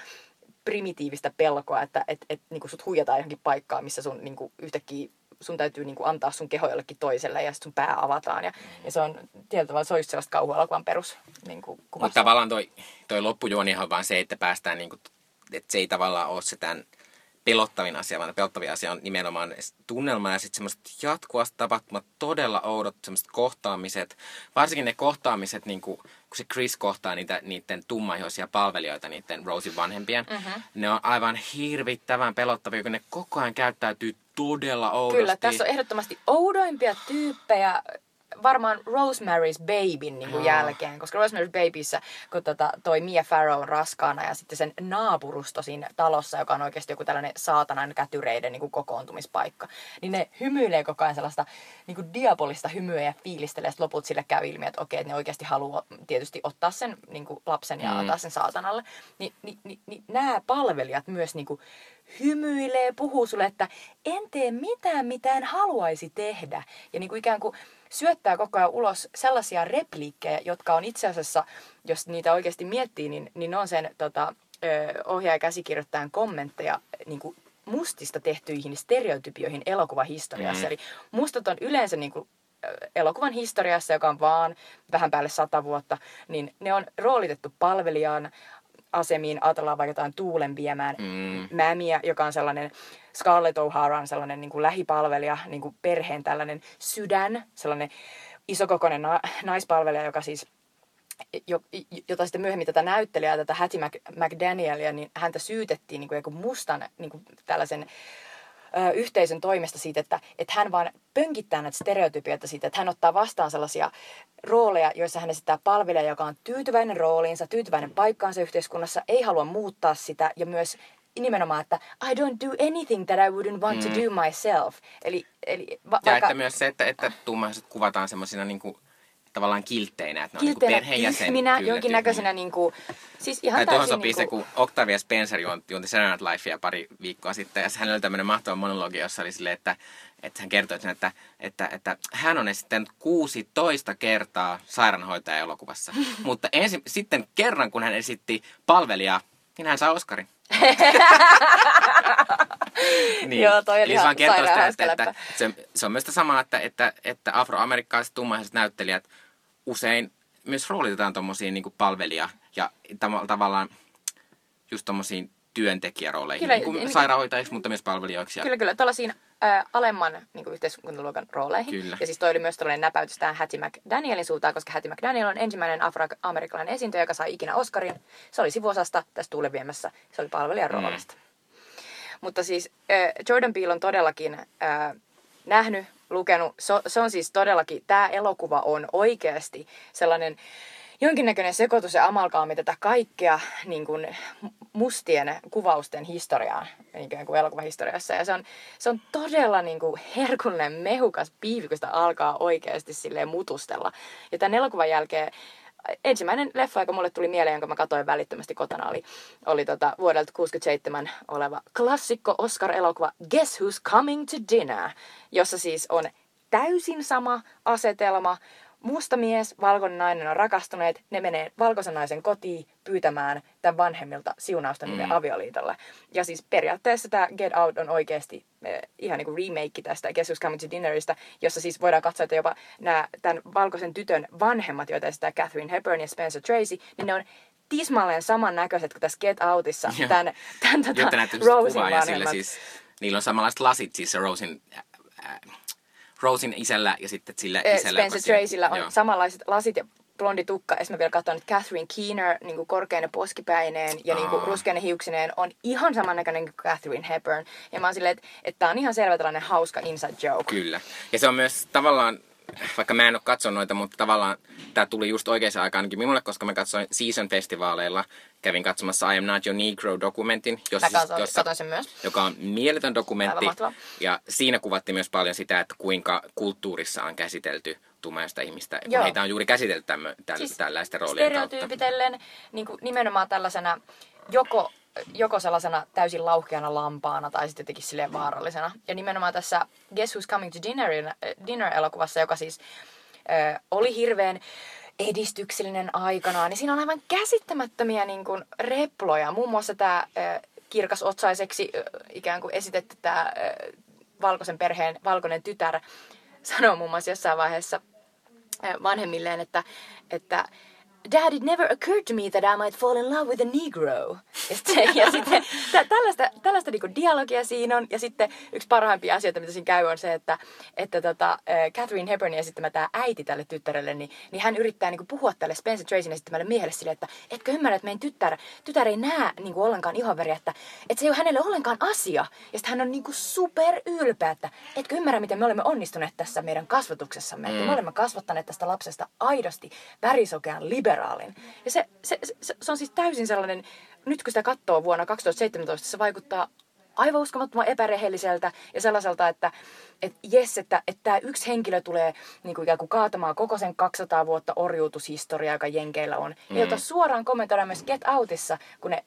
primitiivistä pelkoa, että et, et, niin sut huijataan johonkin paikkaan, missä sun niin kuin, yhtäkkiä sun täytyy niin kuin, antaa sun keho jollekin toiselle ja sitten sun pää avataan. Ja, ja se on tietyllä tavalla, se olisi sellaista kauhuelokuvan perus niin kuin, Mutta tavallaan toi, toi loppujuonihan on vaan se, että päästään, niin kuin, että se ei tavallaan ole se tämän pelottavin asia, vaan pelottavin asia on nimenomaan tunnelma ja sitten semmoiset jatkuvasti tapahtumat, todella oudot semmoiset kohtaamiset. Varsinkin ne kohtaamiset, niin kuin, kun se Chris kohtaa niitä, niiden tummaihoisia palvelijoita, niiden Rosin vanhempien, mm-hmm. ne on aivan hirvittävän pelottavia, kun ne koko ajan käyttäytyy todella oudosti. Kyllä, tässä on ehdottomasti oudoimpia tyyppejä varmaan Rosemary's Babyn niin kuin jälkeen, koska Rosemary's Babyssä, kun tota, toi Mia Farrow on raskaana ja sitten sen naapurusto siinä talossa, joka on oikeasti joku tällainen saatanan kätyreiden niin kuin kokoontumispaikka, niin ne hymyilee koko ajan sellaista niin kuin diabolista hymyä ja fiilistelee, ja loput sille käy ilmi, että okei, että ne oikeasti haluaa tietysti ottaa sen niin kuin lapsen ja mm. antaa sen saatanalle. Ni, niin, niin, niin nämä palvelijat myös niin kuin hymyilee, puhuu sulle, että en tee mitään, mitä en haluaisi tehdä. Ja niin kuin ikään kuin syöttää koko ajan ulos sellaisia repliikkejä, jotka on itse asiassa, jos niitä oikeasti miettii, niin, niin ne on sen tota, ohjaaja käsikirjoittajan kommentteja niin kuin mustista tehtyihin stereotypioihin elokuvahistoriassa. Mm. Eli mustat on yleensä niin kuin elokuvan historiassa, joka on vaan vähän päälle sata vuotta, niin ne on roolitettu palvelijaan, asemiin, ajatellaan vaikka jotain tuulen viemään mm. mämiä, joka on sellainen, Scarlett O'Hara on sellainen niin kuin lähipalvelija, niin kuin perheen tällainen sydän, sellainen isokokoinen na- naispalvelija, joka siis jota sitten myöhemmin tätä näyttelijää, tätä Hattie McDanielia, niin häntä syytettiin niin kuin joku mustan niin kuin tällaisen ö, yhteisön toimesta siitä, että, että hän vaan pönkittää näitä stereotypioita siitä, että hän ottaa vastaan sellaisia rooleja, joissa hän esittää palvelija, joka on tyytyväinen rooliinsa, tyytyväinen paikkaansa yhteiskunnassa, ei halua muuttaa sitä ja myös nimenomaan, että I don't do anything that I wouldn't want mm. to do myself. Eli, eli va- ja vaikka... että myös se, että, että tummaiset kuvataan semmoisina niin kuin tavallaan kiltteinä, että ne on niin perheenjäsen. Minä jonkinnäköisenä niin kuin, siis ihan tai tuohon sopii niin kuin... se, kun Octavia Spencer juonti, juonti Saturday Night Lifea pari viikkoa sitten, ja hänellä oli tämmöinen mahtava monologi, jossa oli silleen, että, että hän kertoi, että, että, että, että hän on sitten 16 kertaa sairaanhoitaja elokuvassa, mutta ensin, sitten kerran, kun hän esitti palvelijaa, niin hän sai Oscarin. niin. Joo, toi oli ihan kertoo sitä, että, että, se, se on myös sitä samaa, että, että, että afroamerikkalaiset tummaiset näyttelijät usein myös roolitetaan tuommoisiin niin palvelija ja tam- tavallaan just tuommoisiin työntekijärooleihin, kyllä, niin kuin niin, sairaanhoitajiksi, mutta myös palvelijoiksi. Kyllä, kyllä. Tuollaisiin äh, alemman niin kuin yhteiskuntaluokan rooleihin. Kyllä. Ja siis toi oli myös tällainen näpäytys tähän Hattie McDanielin suuntaan, koska Hattie McDaniel on ensimmäinen afroamerikkalainen esiintyjä, joka sai ikinä Oscarin. Se oli sivuosasta tässä tuuleviemässä. Se oli palvelijan mm. roolista. Mutta siis äh, Jordan Peele on todellakin äh, nähnyt, lukenut. Se, se on siis todellakin, tämä elokuva on oikeasti sellainen jonkinnäköinen sekoitus ja amalgaami tätä kaikkea niin kuin mustien kuvausten historiaa, ikään kuin elokuvahistoriassa. Ja se on, se on todella niin kuin herkullinen, mehukas piivi, kun sitä alkaa oikeasti silleen mutustella. Ja tämän elokuvan jälkeen ensimmäinen leffa, joka mulle tuli mieleen, jonka mä katsoin välittömästi kotona, oli, oli tota, vuodelta 67 oleva klassikko Oscar-elokuva Guess Who's Coming to Dinner, jossa siis on täysin sama asetelma, musta mies, valkoinen nainen on rakastuneet, ne menee valkoisen naisen kotiin pyytämään tämän vanhemmilta siunausta niille mm. avioliitolle. Ja siis periaatteessa tämä Get Out on oikeasti eh, ihan niin kuin remake tästä Who's Coming to Dinnerista, jossa siis voidaan katsoa, että jopa nämä, tämän valkoisen tytön vanhemmat, joita esittää Catherine Hepburn ja Spencer Tracy, niin ne on tismalleen samannäköiset kuin tässä Get Outissa. Tämän, tämän tota, Rosen vanhemmat. Siis, niillä on samanlaiset lasit, siis se Rosen... Äh, äh, Rosin isällä ja sitten sillä isällä. Spencer Tracyllä on joo. samanlaiset lasit ja blondi tukka. Ja mä vielä katson, että Catherine Keener niin korkeinen poskipäineen ja niin kuin ruskeinen hiuksineen on ihan samannäköinen kuin Catherine Hepburn. Ja mä oon silleen, että, että tää on ihan selvä tällainen hauska inside joke. Kyllä. Ja se on myös tavallaan vaikka mä en ole katsonut noita, mutta tavallaan tämä tuli just oikeaan aikaan ainakin minulle, koska mä katsoin Season-festivaaleilla, kävin katsomassa I Am Not Your Negro-dokumentin, jossa, katsoin, jossa, sen myös. joka on mieletön dokumentti. Ja siinä kuvattiin myös paljon sitä, että kuinka kulttuurissa on käsitelty tummaista ihmistä, kun Joo. heitä on juuri käsitelty tämmö, tällä, siis tällaisten roolien kautta. Stereotyypitellen niin kuin nimenomaan tällaisena joko joko sellaisena täysin lauhkeana lampaana tai sitten jotenkin silleen vaarallisena. Ja nimenomaan tässä Guess Who's Coming to Dinner, Dinner-elokuvassa, joka siis äh, oli hirveän edistyksellinen aikanaan, niin siinä on aivan käsittämättömiä niin kuin, reploja. Muun muassa tämä äh, kirkasotsaiseksi äh, ikään kuin esitetty tämä äh, valkoisen perheen valkoinen tytär sanoo muun muassa jossain vaiheessa äh, vanhemmilleen, että, että Dad, it never occurred to me that I might fall in love with a negro. Ja sitten, ja sitten tä, tällaista, tällaista niinku dialogia siinä on. Ja sitten yksi parhaimpia asioita, mitä siinä käy, on se, että, että tota, Catherine Hepburnin esittämä tämä äiti tälle tyttärelle, niin, niin hän yrittää niinku puhua tälle Spencer Tracyn esittämälle miehelle silleen, että etkö ymmärrä, että meidän tytär, tytär ei näe niinku ollenkaan ihonväriä, että, että se ei ole hänelle ollenkaan asia. Ja sitten hän on niinku super ylpeä, että etkö ymmärrä, miten me olemme onnistuneet tässä meidän kasvatuksessamme. Mm. Että me olemme kasvattaneet tästä lapsesta aidosti värisokean liberaalin. Ja se, se, se, se on siis täysin sellainen, nyt kun sitä katsoo vuonna 2017, se vaikuttaa aivan uskomattoman epärehelliseltä ja sellaiselta, että et jes, että, että tämä yksi henkilö tulee niin kuin ikään kuin kaatamaan koko sen 200 vuotta orjuutushistoriaa, joka Jenkeillä on. Mm. Ja jota suoraan kommentoidaan myös Get Outissa, kun ne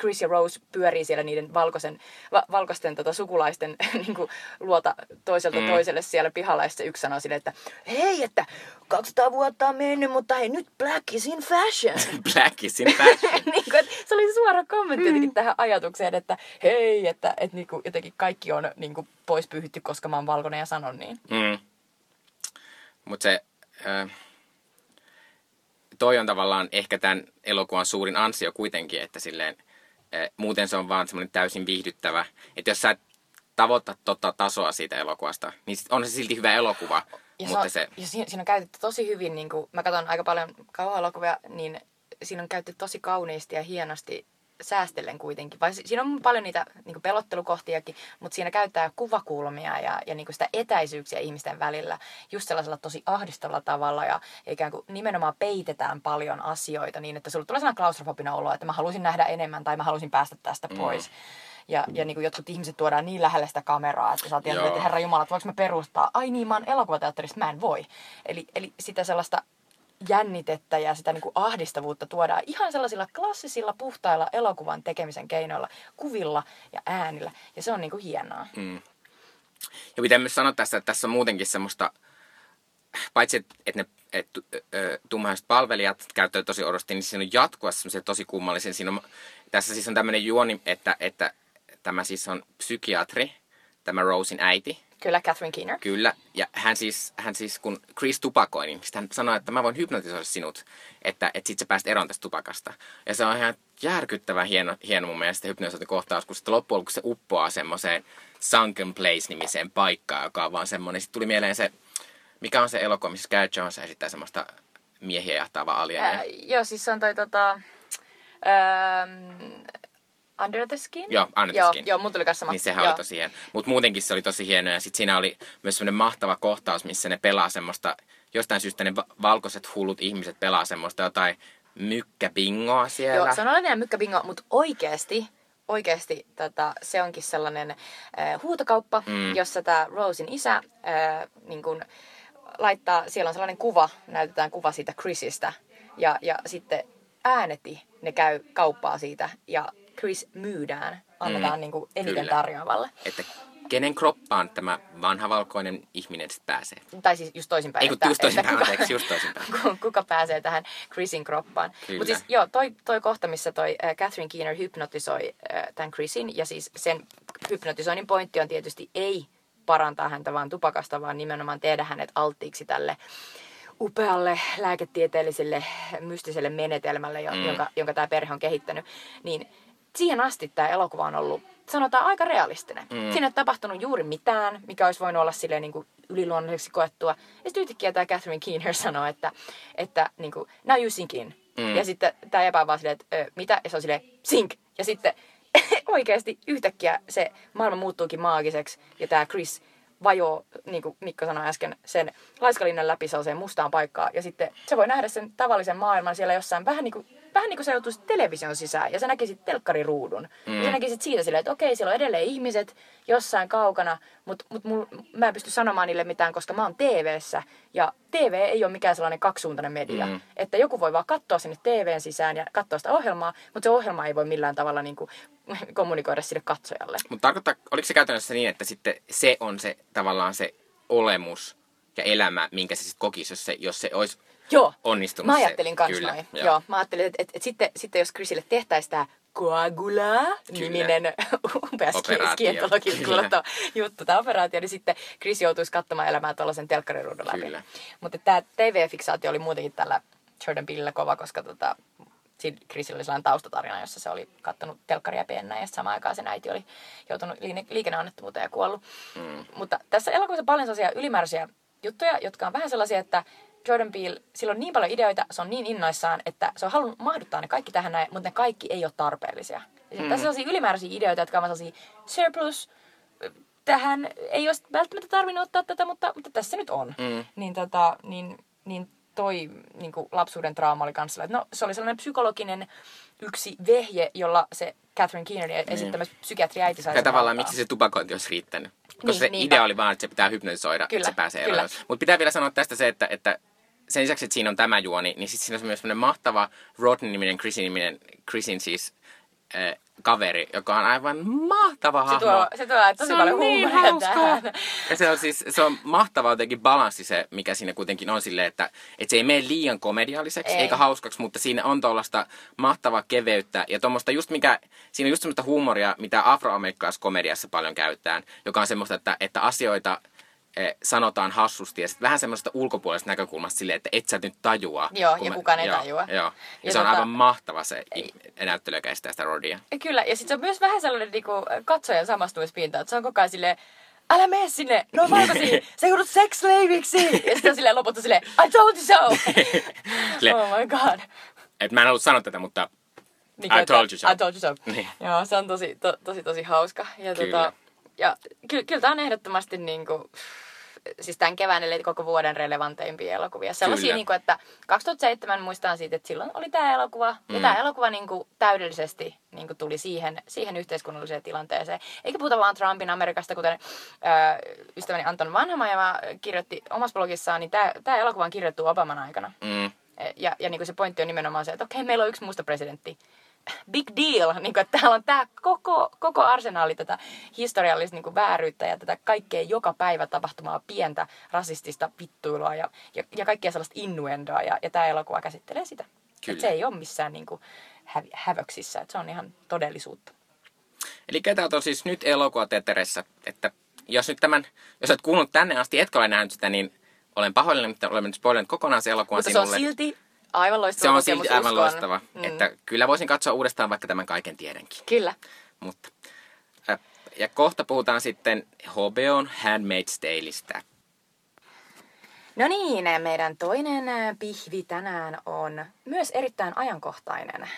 Chris ja Rose pyörii siellä niiden valkoisen, va, valkoisten tota, sukulaisten niin kuin, luota toiselta mm. toiselle siellä pihalla. Ja yksi sanoo sille, että hei, että 200 vuotta on mennyt, mutta hei, nyt black is in fashion. black is in fashion. niin kuin, että se oli suora kommentti mm. tähän ajatukseen, että hei, että, että niin kuin, jotenkin kaikki on niin kuin, pois pyyhitty, koska mä oon valkoinen ja sanon niin. Mm. Mutta se... Äh toi on tavallaan ehkä tämän elokuvan suurin ansio kuitenkin, että silleen muuten se on vaan semmoinen täysin viihdyttävä. Että jos sä et tavoita tota tasoa siitä elokuvasta, niin on se silti hyvä elokuva. Ja, mutta se, se... ja siinä, siinä on käytetty tosi hyvin, niin kuin, mä katson aika paljon kauhuelokuvia, niin siinä on käytetty tosi kauniisti ja hienosti säästellen kuitenkin. Vai siinä on paljon niitä niin pelottelukohtiakin, mutta siinä käyttää kuvakulmia ja, ja niin sitä etäisyyksiä ihmisten välillä just sellaisella tosi ahdistavalla tavalla ja ikään kuin nimenomaan peitetään paljon asioita niin, että sulla tulee sellainen klaustrofobinen olo, että mä haluaisin nähdä enemmän tai mä haluaisin päästä tästä mm. pois. Mm. Ja, ja niin kuin jotkut ihmiset tuodaan niin lähelle sitä kameraa, että sä oot että herra Jumala, että voinko mä perustaa? Ai niin, mä oon elokuvateatterissa, mä en voi. Eli, eli sitä sellaista jännitettä ja sitä niin kuin ahdistavuutta tuodaan ihan sellaisilla klassisilla puhtailla elokuvan tekemisen keinoilla, kuvilla ja äänillä. Ja se on niin kuin hienoa. Mm. Ja pitää myös sanoa tässä, että tässä on muutenkin semmoista, paitsi että ne et, palvelijat käyttävät tosi odosti, niin siinä on jatkuvasti semmoisia tosi kummallisia. Siinä on, tässä siis on tämmöinen juoni, että, että tämä siis on psykiatri, tämä Rosin äiti, Kyllä, Catherine Keener. Kyllä, ja hän siis, hän siis kun Chris tupakoi, niin hän sanoi, että mä voin hypnotisoida sinut, että, että sit sä pääst eroon tästä tupakasta. Ja se on ihan järkyttävän hieno, hieno mun mielestä hypnotisointikohtaus, kun sitten loppujen lopuksi se uppoaa semmoiseen Sunken Place-nimiseen paikkaan, joka on vaan semmoinen. Sitten tuli mieleen se, mikä on se elokuva, missä Gary Jones esittää semmoista miehiä jahtavaa alieneja. joo, siis se on toi tota... Öö, Under the Skin? Joo, Under the joo, Skin. Joo, mun tuli kanssa sama. Niin sehän joo. oli tosi hieno. Mutta muutenkin se oli tosi hieno. Ja sitten siinä oli myös semmoinen mahtava kohtaus, missä ne pelaa semmoista, jostain syystä ne valkoiset hullut ihmiset pelaa semmoista jotain mykkäbingoa siellä. Joo, se on olennainen mykkäbingo, mutta oikeasti, oikeasti tota, se onkin sellainen äh, huutokauppa, mm. jossa tämä Rosin isä äh, niin kun, laittaa, siellä on sellainen kuva, näytetään kuva siitä Chrisistä. Ja, ja sitten ääneti ne käy kauppaa siitä ja Chris myydään, annetaan mm, niin kuin eniten kyllä. tarjoavalle. Että kenen kroppaan tämä vanha valkoinen ihminen sitten pääsee? Tai siis just toisinpäin. Ei kun just toisinpäin, että kuka, just toisinpäin. kuka pääsee tähän Chrisin kroppaan. Mutta siis joo, toi, toi kohta, missä toi äh, Catherine Keener hypnotisoi äh, tämän Chrisin, ja siis sen hypnotisoinnin pointti on tietysti ei parantaa häntä vaan tupakasta, vaan nimenomaan tehdä hänet alttiiksi tälle upealle lääketieteelliselle mystiselle menetelmälle, mm. jonka, jonka tämä perhe on kehittänyt, niin siihen asti tämä elokuva on ollut, sanotaan, aika realistinen. Mm. Siinä ei tapahtunut juuri mitään, mikä olisi voinut olla silleen niin kuin yliluonnolliseksi koettua. Ja sitten yhtäkkiä tämä Catherine Keener sanoo, että, että niin kuin, now you sink in. Mm. Ja sitten tämä epää vaan silleen, että mitä? Ja se on silleen, sink. Ja sitten oikeasti yhtäkkiä se maailma muuttuukin maagiseksi. Ja tämä Chris vajoo, niin kuin Mikko sanoi äsken, sen laiskalinnan läpi sellaiseen mustaan paikkaan. Ja sitten se voi nähdä sen tavallisen maailman siellä jossain vähän niin kuin vähän niin kuin sä joutuisit television sisään ja sä näkisit telkkariruudun. Mm. Ja sä näkisit siitä silleen, että okei, siellä on edelleen ihmiset jossain kaukana, mutta mut mul, mä en pysty sanomaan niille mitään, koska mä oon TV-ssä. Ja TV ei ole mikään sellainen kaksisuuntainen media. Mm. Että joku voi vaan katsoa sinne TVn sisään ja katsoa sitä ohjelmaa, mutta se ohjelma ei voi millään tavalla niin kuin, kommunikoida sille katsojalle. Mutta tarkoittaa, oliko se käytännössä niin, että sitten se on se tavallaan se olemus ja elämä, minkä se sitten kokisi, jos se, jos se olisi Joo. onnistunut Mä ajattelin kans noin. Joo. joo. Mä ajattelin, että, että, että sitten, sitten jos Chrisille tehtäisiin tämä Coagula-niminen upea skientologin kuulostava juttu, tämä operaatio, niin sitten Chris joutuisi katsomaan elämää tuollaisen telkkariruudun läpi. Mutta tämä TV-fiksaatio oli muutenkin tällä Jordan Peelillä kova, koska tota, Chrisillä oli sellainen taustatarina, jossa se oli kattonut telkkaria pienenä ja samaan aikaan sen äiti oli joutunut liikenneonnettomuuteen ja kuollut. Mm. Mutta tässä elokuvassa on paljon sellaisia ylimääräisiä juttuja, jotka on vähän sellaisia, että Jordan Peele, sillä on niin paljon ideoita, se on niin innoissaan, että se on halunnut mahduttaa ne kaikki tähän näin, mutta ne kaikki ei ole tarpeellisia. Ja mm. Tässä on sellaisia ylimääräisiä ideoita, jotka on vaan sellaisia surplus, tähän ei olisi välttämättä tarvinnut ottaa tätä, mutta, mutta tässä nyt on. Mm. Niin, tota, niin, niin toi niin kuin lapsuuden trauma oli kanssa, että no, se oli sellainen psykologinen yksi vehje, jolla se Catherine Keenerin esittämä psykiatriäiti sai Ja sen tavallaan miksi se tupakointi olisi riittänyt. Koska Niin, se niinpä. idea oli vaan, että se pitää hypnotisoida, Kyllä, että se pääsee eroon. Mutta pitää vielä sanoa tästä se, että, että sen lisäksi, että siinä on tämä juoni, niin sitten siinä on myös sellainen mahtava Rodney-niminen, Chrisin-niminen, Chrisin siis äh, kaveri, joka on aivan mahtava Se hahmo. tuo, se tuo tosi Se on paljon niin huumoria hauskaa. Ja se on siis, se on mahtava jotenkin balanssi se, mikä siinä kuitenkin on silleen, että, että se ei mene liian komedialliseksi Ei. eikä hauskaksi, mutta siinä on tuollaista mahtavaa keveyttä ja tuommoista just mikä, siinä on just semmoista huumoria, mitä afroamerikkalaiskomediassa paljon käytetään, joka on semmoista, että, että asioita sanotaan hassusti ja sitten vähän semmoista ulkopuolisesta näkökulmasta silleen, että et sä nyt tajua. Joo, ja mä- kukaan ei joo, tajua. Joo, ja, Ja se on tota- aivan mahtava se näyttelijä, joka estää sitä Rodia. Kyllä, ja sitten se on myös vähän sellainen niinku, katsojan samastumispinta, että se on koko ajan silleen, älä mene sinne, no on valkoisia, sä joudut sex-slaveiksi. Ja sitten on silleen lopulta silleen, I told you so. Oh my god. Et mä en halua sanoa tätä, mutta Niin, I told you so. I told you so. Niin. Joo, se on tosi, to, tosi, tosi hauska. Ja, Kyllä. Tota, ja ky, kyllä tämä on ehdottomasti niinku, siis tämän kevään eli koko vuoden relevanteimpia elokuvia. Sellaisia, Kyllä. niinku, että 2007 muistan siitä, että silloin oli tämä elokuva. Mm. Ja tämä elokuva niinku, täydellisesti niinku, tuli siihen, siihen yhteiskunnalliseen tilanteeseen. Eikä puhuta vaan Trumpin Amerikasta, kuten ää, ystäväni Anton Vanhama kirjoitti omassa blogissaan, niin tämä elokuva on kirjoittu Obaman aikana. mm, Ja, ja niin kuin se pointti on nimenomaan se, että okei, meillä on yksi musta presidentti. Big deal, niin kuin, että täällä on tämä koko, koko arsenaali tätä historiallista niin kuin vääryyttä ja tätä kaikkea joka päivä tapahtumaa pientä rasistista vittuilua ja, ja, ja kaikkea sellaista innuendoa. Ja, ja tämä elokuva käsittelee sitä. Kyllä. Et se ei ole missään niin kuin, hävi, hävöksissä, että se on ihan todellisuutta. Eli ketä on siis nyt elokuvateatterissa, että jos nyt tämän, jos et kuunnut tänne asti, etkä ole nähnyt sitä, niin olen pahoillani, että olemme nyt spoilannut kokonaan se elokuvan Mutta se on sinulle. silti aivan loistava se on silti aivan uskon. loistava. Mm. Että kyllä voisin katsoa uudestaan vaikka tämän kaiken tiedänkin. Kyllä. Mutta, äh, ja kohta puhutaan sitten HBOn Handmaid's Taleista. No niin, meidän toinen pihvi tänään on myös erittäin ajankohtainen.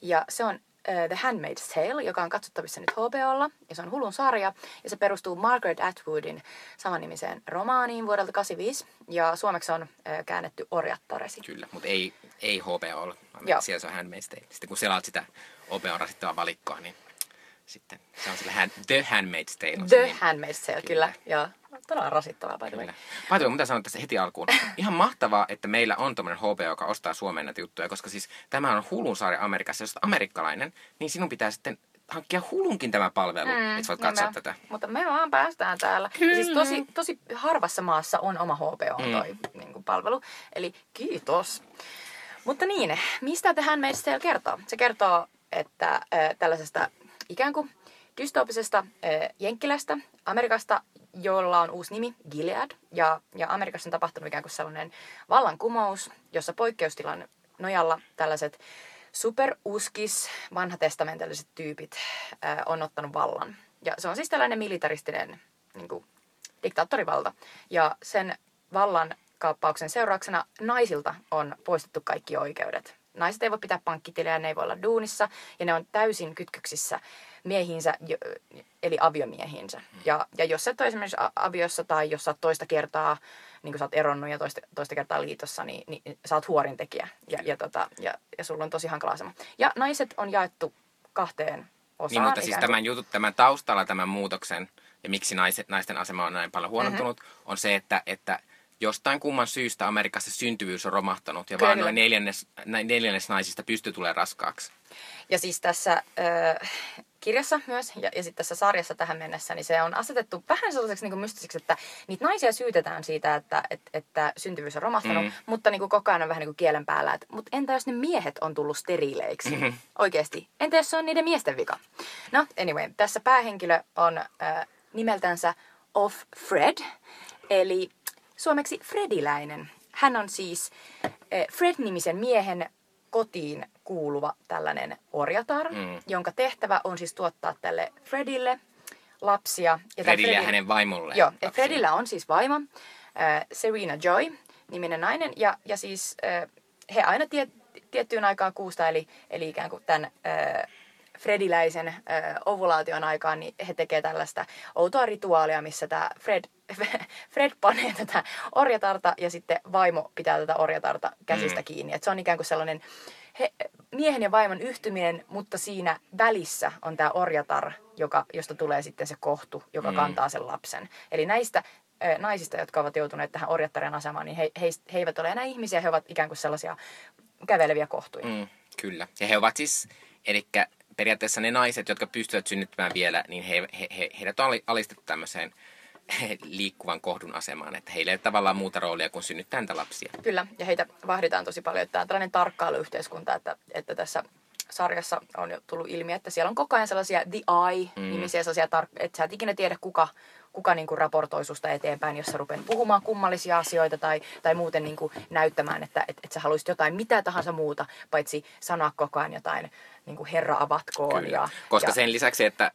Ja se on The Handmaid's Tale, joka on katsottavissa nyt HBOlla. Ja se on Hulun sarja. Ja se perustuu Margaret Atwoodin samannimiseen romaaniin vuodelta 85. Ja suomeksi on äh, käännetty Orjattaresi. Kyllä, mutta ei, ei HBOlla, siellä se on Handmaid's Tale. Sitten kun selaat sitä HBOn rasittavaa valikkoa, niin sitten se on sillä hand, The Handmaid's Tale. on se The nimi. Handmaid's Tale, kyllä. Joo. Todella rasittavaa, by the way. Kyllä. Paitsi mitä sanon tässä heti alkuun. Ihan mahtavaa, että meillä on tommonen HBO, joka ostaa Suomeen näitä juttuja, koska siis tämä on Hulun sarja Amerikassa. Jos olet amerikkalainen, niin sinun pitää sitten hankkia Hulunkin tämä palvelu, mm, että voit katsoa Niinpä. tätä. Mutta me vaan päästään täällä. Ja siis tosi, tosi harvassa maassa on oma HBO Mm. toi niin kuin palvelu. Eli kiitos. Mutta niin, mistä Handmaid's Tale kertoo? Se kertoo, että äh, tällaisesta ikään kuin dystopisesta äh, jenkkilästä Amerikasta, jolla on uusi nimi, Gilead. Ja, ja Amerikassa on tapahtunut ikään kuin sellainen vallankumous, jossa poikkeustilan nojalla tällaiset superuskis, vanhatestamentalliset tyypit äh, on ottanut vallan. Ja se on siis tällainen militaristinen niin kuin, diktaattorivalta. Ja sen vallan kaappauksen seurauksena naisilta on poistettu kaikki oikeudet. Naiset ei voi pitää pankkitiliä, ne ei voi olla duunissa ja ne on täysin kytköksissä miehiinsä, eli aviomiehiinsä. Ja, ja jos sä et ole esimerkiksi aviossa tai jos sä oot toista kertaa, niin kun sä oot eronnut ja toista, toista kertaa liitossa, niin, niin sä oot huorintekijä ja, ja, tota, ja, ja sulla on tosi hankala asema. Ja naiset on jaettu kahteen osaan. Niin, mutta siis kuin. tämän jutut, tämän taustalla tämän muutoksen ja miksi naiset, naisten asema on näin paljon huonontunut, mm-hmm. on se, että, että jostain kumman syystä Amerikassa syntyvyys on romahtanut ja Kyllä, vaan noin neljännes, neljännes naisista pystyy tulee raskaaksi. Ja siis tässä äh, kirjassa myös ja, ja sitten tässä sarjassa tähän mennessä, niin se on asetettu vähän sellaiseksi niin kuin mystiseksi, että niitä naisia syytetään siitä, että, että, että syntyvyys on romahtanut, Mm. mutta niin kuin koko ajan on vähän niin kuin kielen päällä, että mutta entä jos ne miehet on tullut steriileiksi? Mhm. Mm-hmm. Oikeasti. Entä jos se on niiden miesten vika? No, anyway, tässä päähenkilö on äh, nimeltänsä Off Fred, eli suomeksi Frediläinen. Hän on siis eh, Fred-nimisen miehen kotiin kuuluva tällainen orjatar, Mm. jonka tehtävä on siis tuottaa tälle Fredille lapsia. Ja Fredille ja Fredin- hänen vaimolleen. Joo, lapsia. Fredillä on siis vaimo, äh, Serena Joy, niminen nainen, ja, ja siis äh, he aina tie, tiettyyn aikaan kuusta, eli, eli ikään kuin tämän äh, Frediläisen äh, ovulaation aikaan, niin he tekee tällaista outoa rituaalia, missä tämä Fred, Fred panee tätä orjatarta ja sitten vaimo pitää tätä orjatarta käsistä Mm. kiinni. Et se on ikään kuin sellainen he, miehen ja vaimon yhtyminen, mutta siinä välissä on tämä orjatar, joka, josta tulee sitten se kohtu, joka Mm. kantaa sen lapsen. Eli näistä naisista, jotka ovat joutuneet tähän orjattaren asemaan, niin he, he, he eivät ole enää ihmisiä, he ovat ikään kuin sellaisia käveleviä kohtuja. Mm, kyllä. Ja he ovat siis, eli periaatteessa ne naiset, jotka pystyvät synnyttämään vielä, niin he, he, he, heidät on ali- alistettu tämmöiseen liikkuvan kohdun asemaan, että heillä ei ole tavallaan muuta roolia kuin synnyttää niitä lapsia. Kyllä, ja heitä vahditaan tosi paljon. Että Tämä on tällainen tarkkailuyhteiskunta, että, että tässä sarjassa on jo tullut ilmi, että siellä on koko ajan sellaisia The Eye-nimisiä, sellaisia tar- että sä et ikinä tiedä, kuka, kuka niin kuin raportoi susta eteenpäin, jos sä rupeat puhumaan kummallisia asioita tai, tai muuten niin kuin näyttämään, että et, et sä haluaisit jotain mitä tahansa muuta, paitsi sanoa koko ajan jotain niin kuin herra avatkoon. Kyllä. Ja, Koska ja, sen lisäksi, että,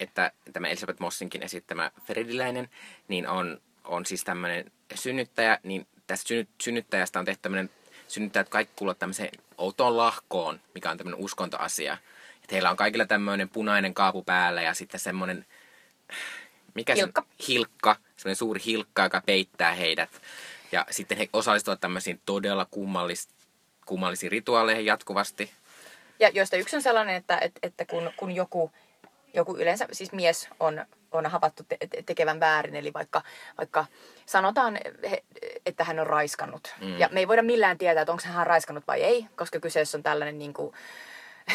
että tämä Elisabeth Mossinkin esittämä Frediläinen, niin on, on siis tämmöinen synnyttäjä, niin tästä synny, synnyttäjästä on tehty tämmöinen, synnyttäjät kaikki kuuluvat tämmöiseen outoon lahkoon, mikä on tämmöinen uskontoasia. Että heillä on kaikilla tämmöinen punainen kaapu päällä ja sitten semmoinen, mikä Hilkka. se hilkka, semmoinen suuri hilkka, joka peittää heidät. Ja sitten he osallistuvat tämmöisiin todella kummallis, kummallisiin rituaaleihin jatkuvasti. Ja joista yksi on sellainen, että, että, että kun, kun joku, joku yleensä, siis mies on, on havaittu te- te- tekevän väärin, eli vaikka, vaikka sanotaan, he- että hän on raiskannut. Mm. Ja me ei voida millään tietää, että onko hän raiskannut vai ei, koska kyseessä on tällainen niin kuin,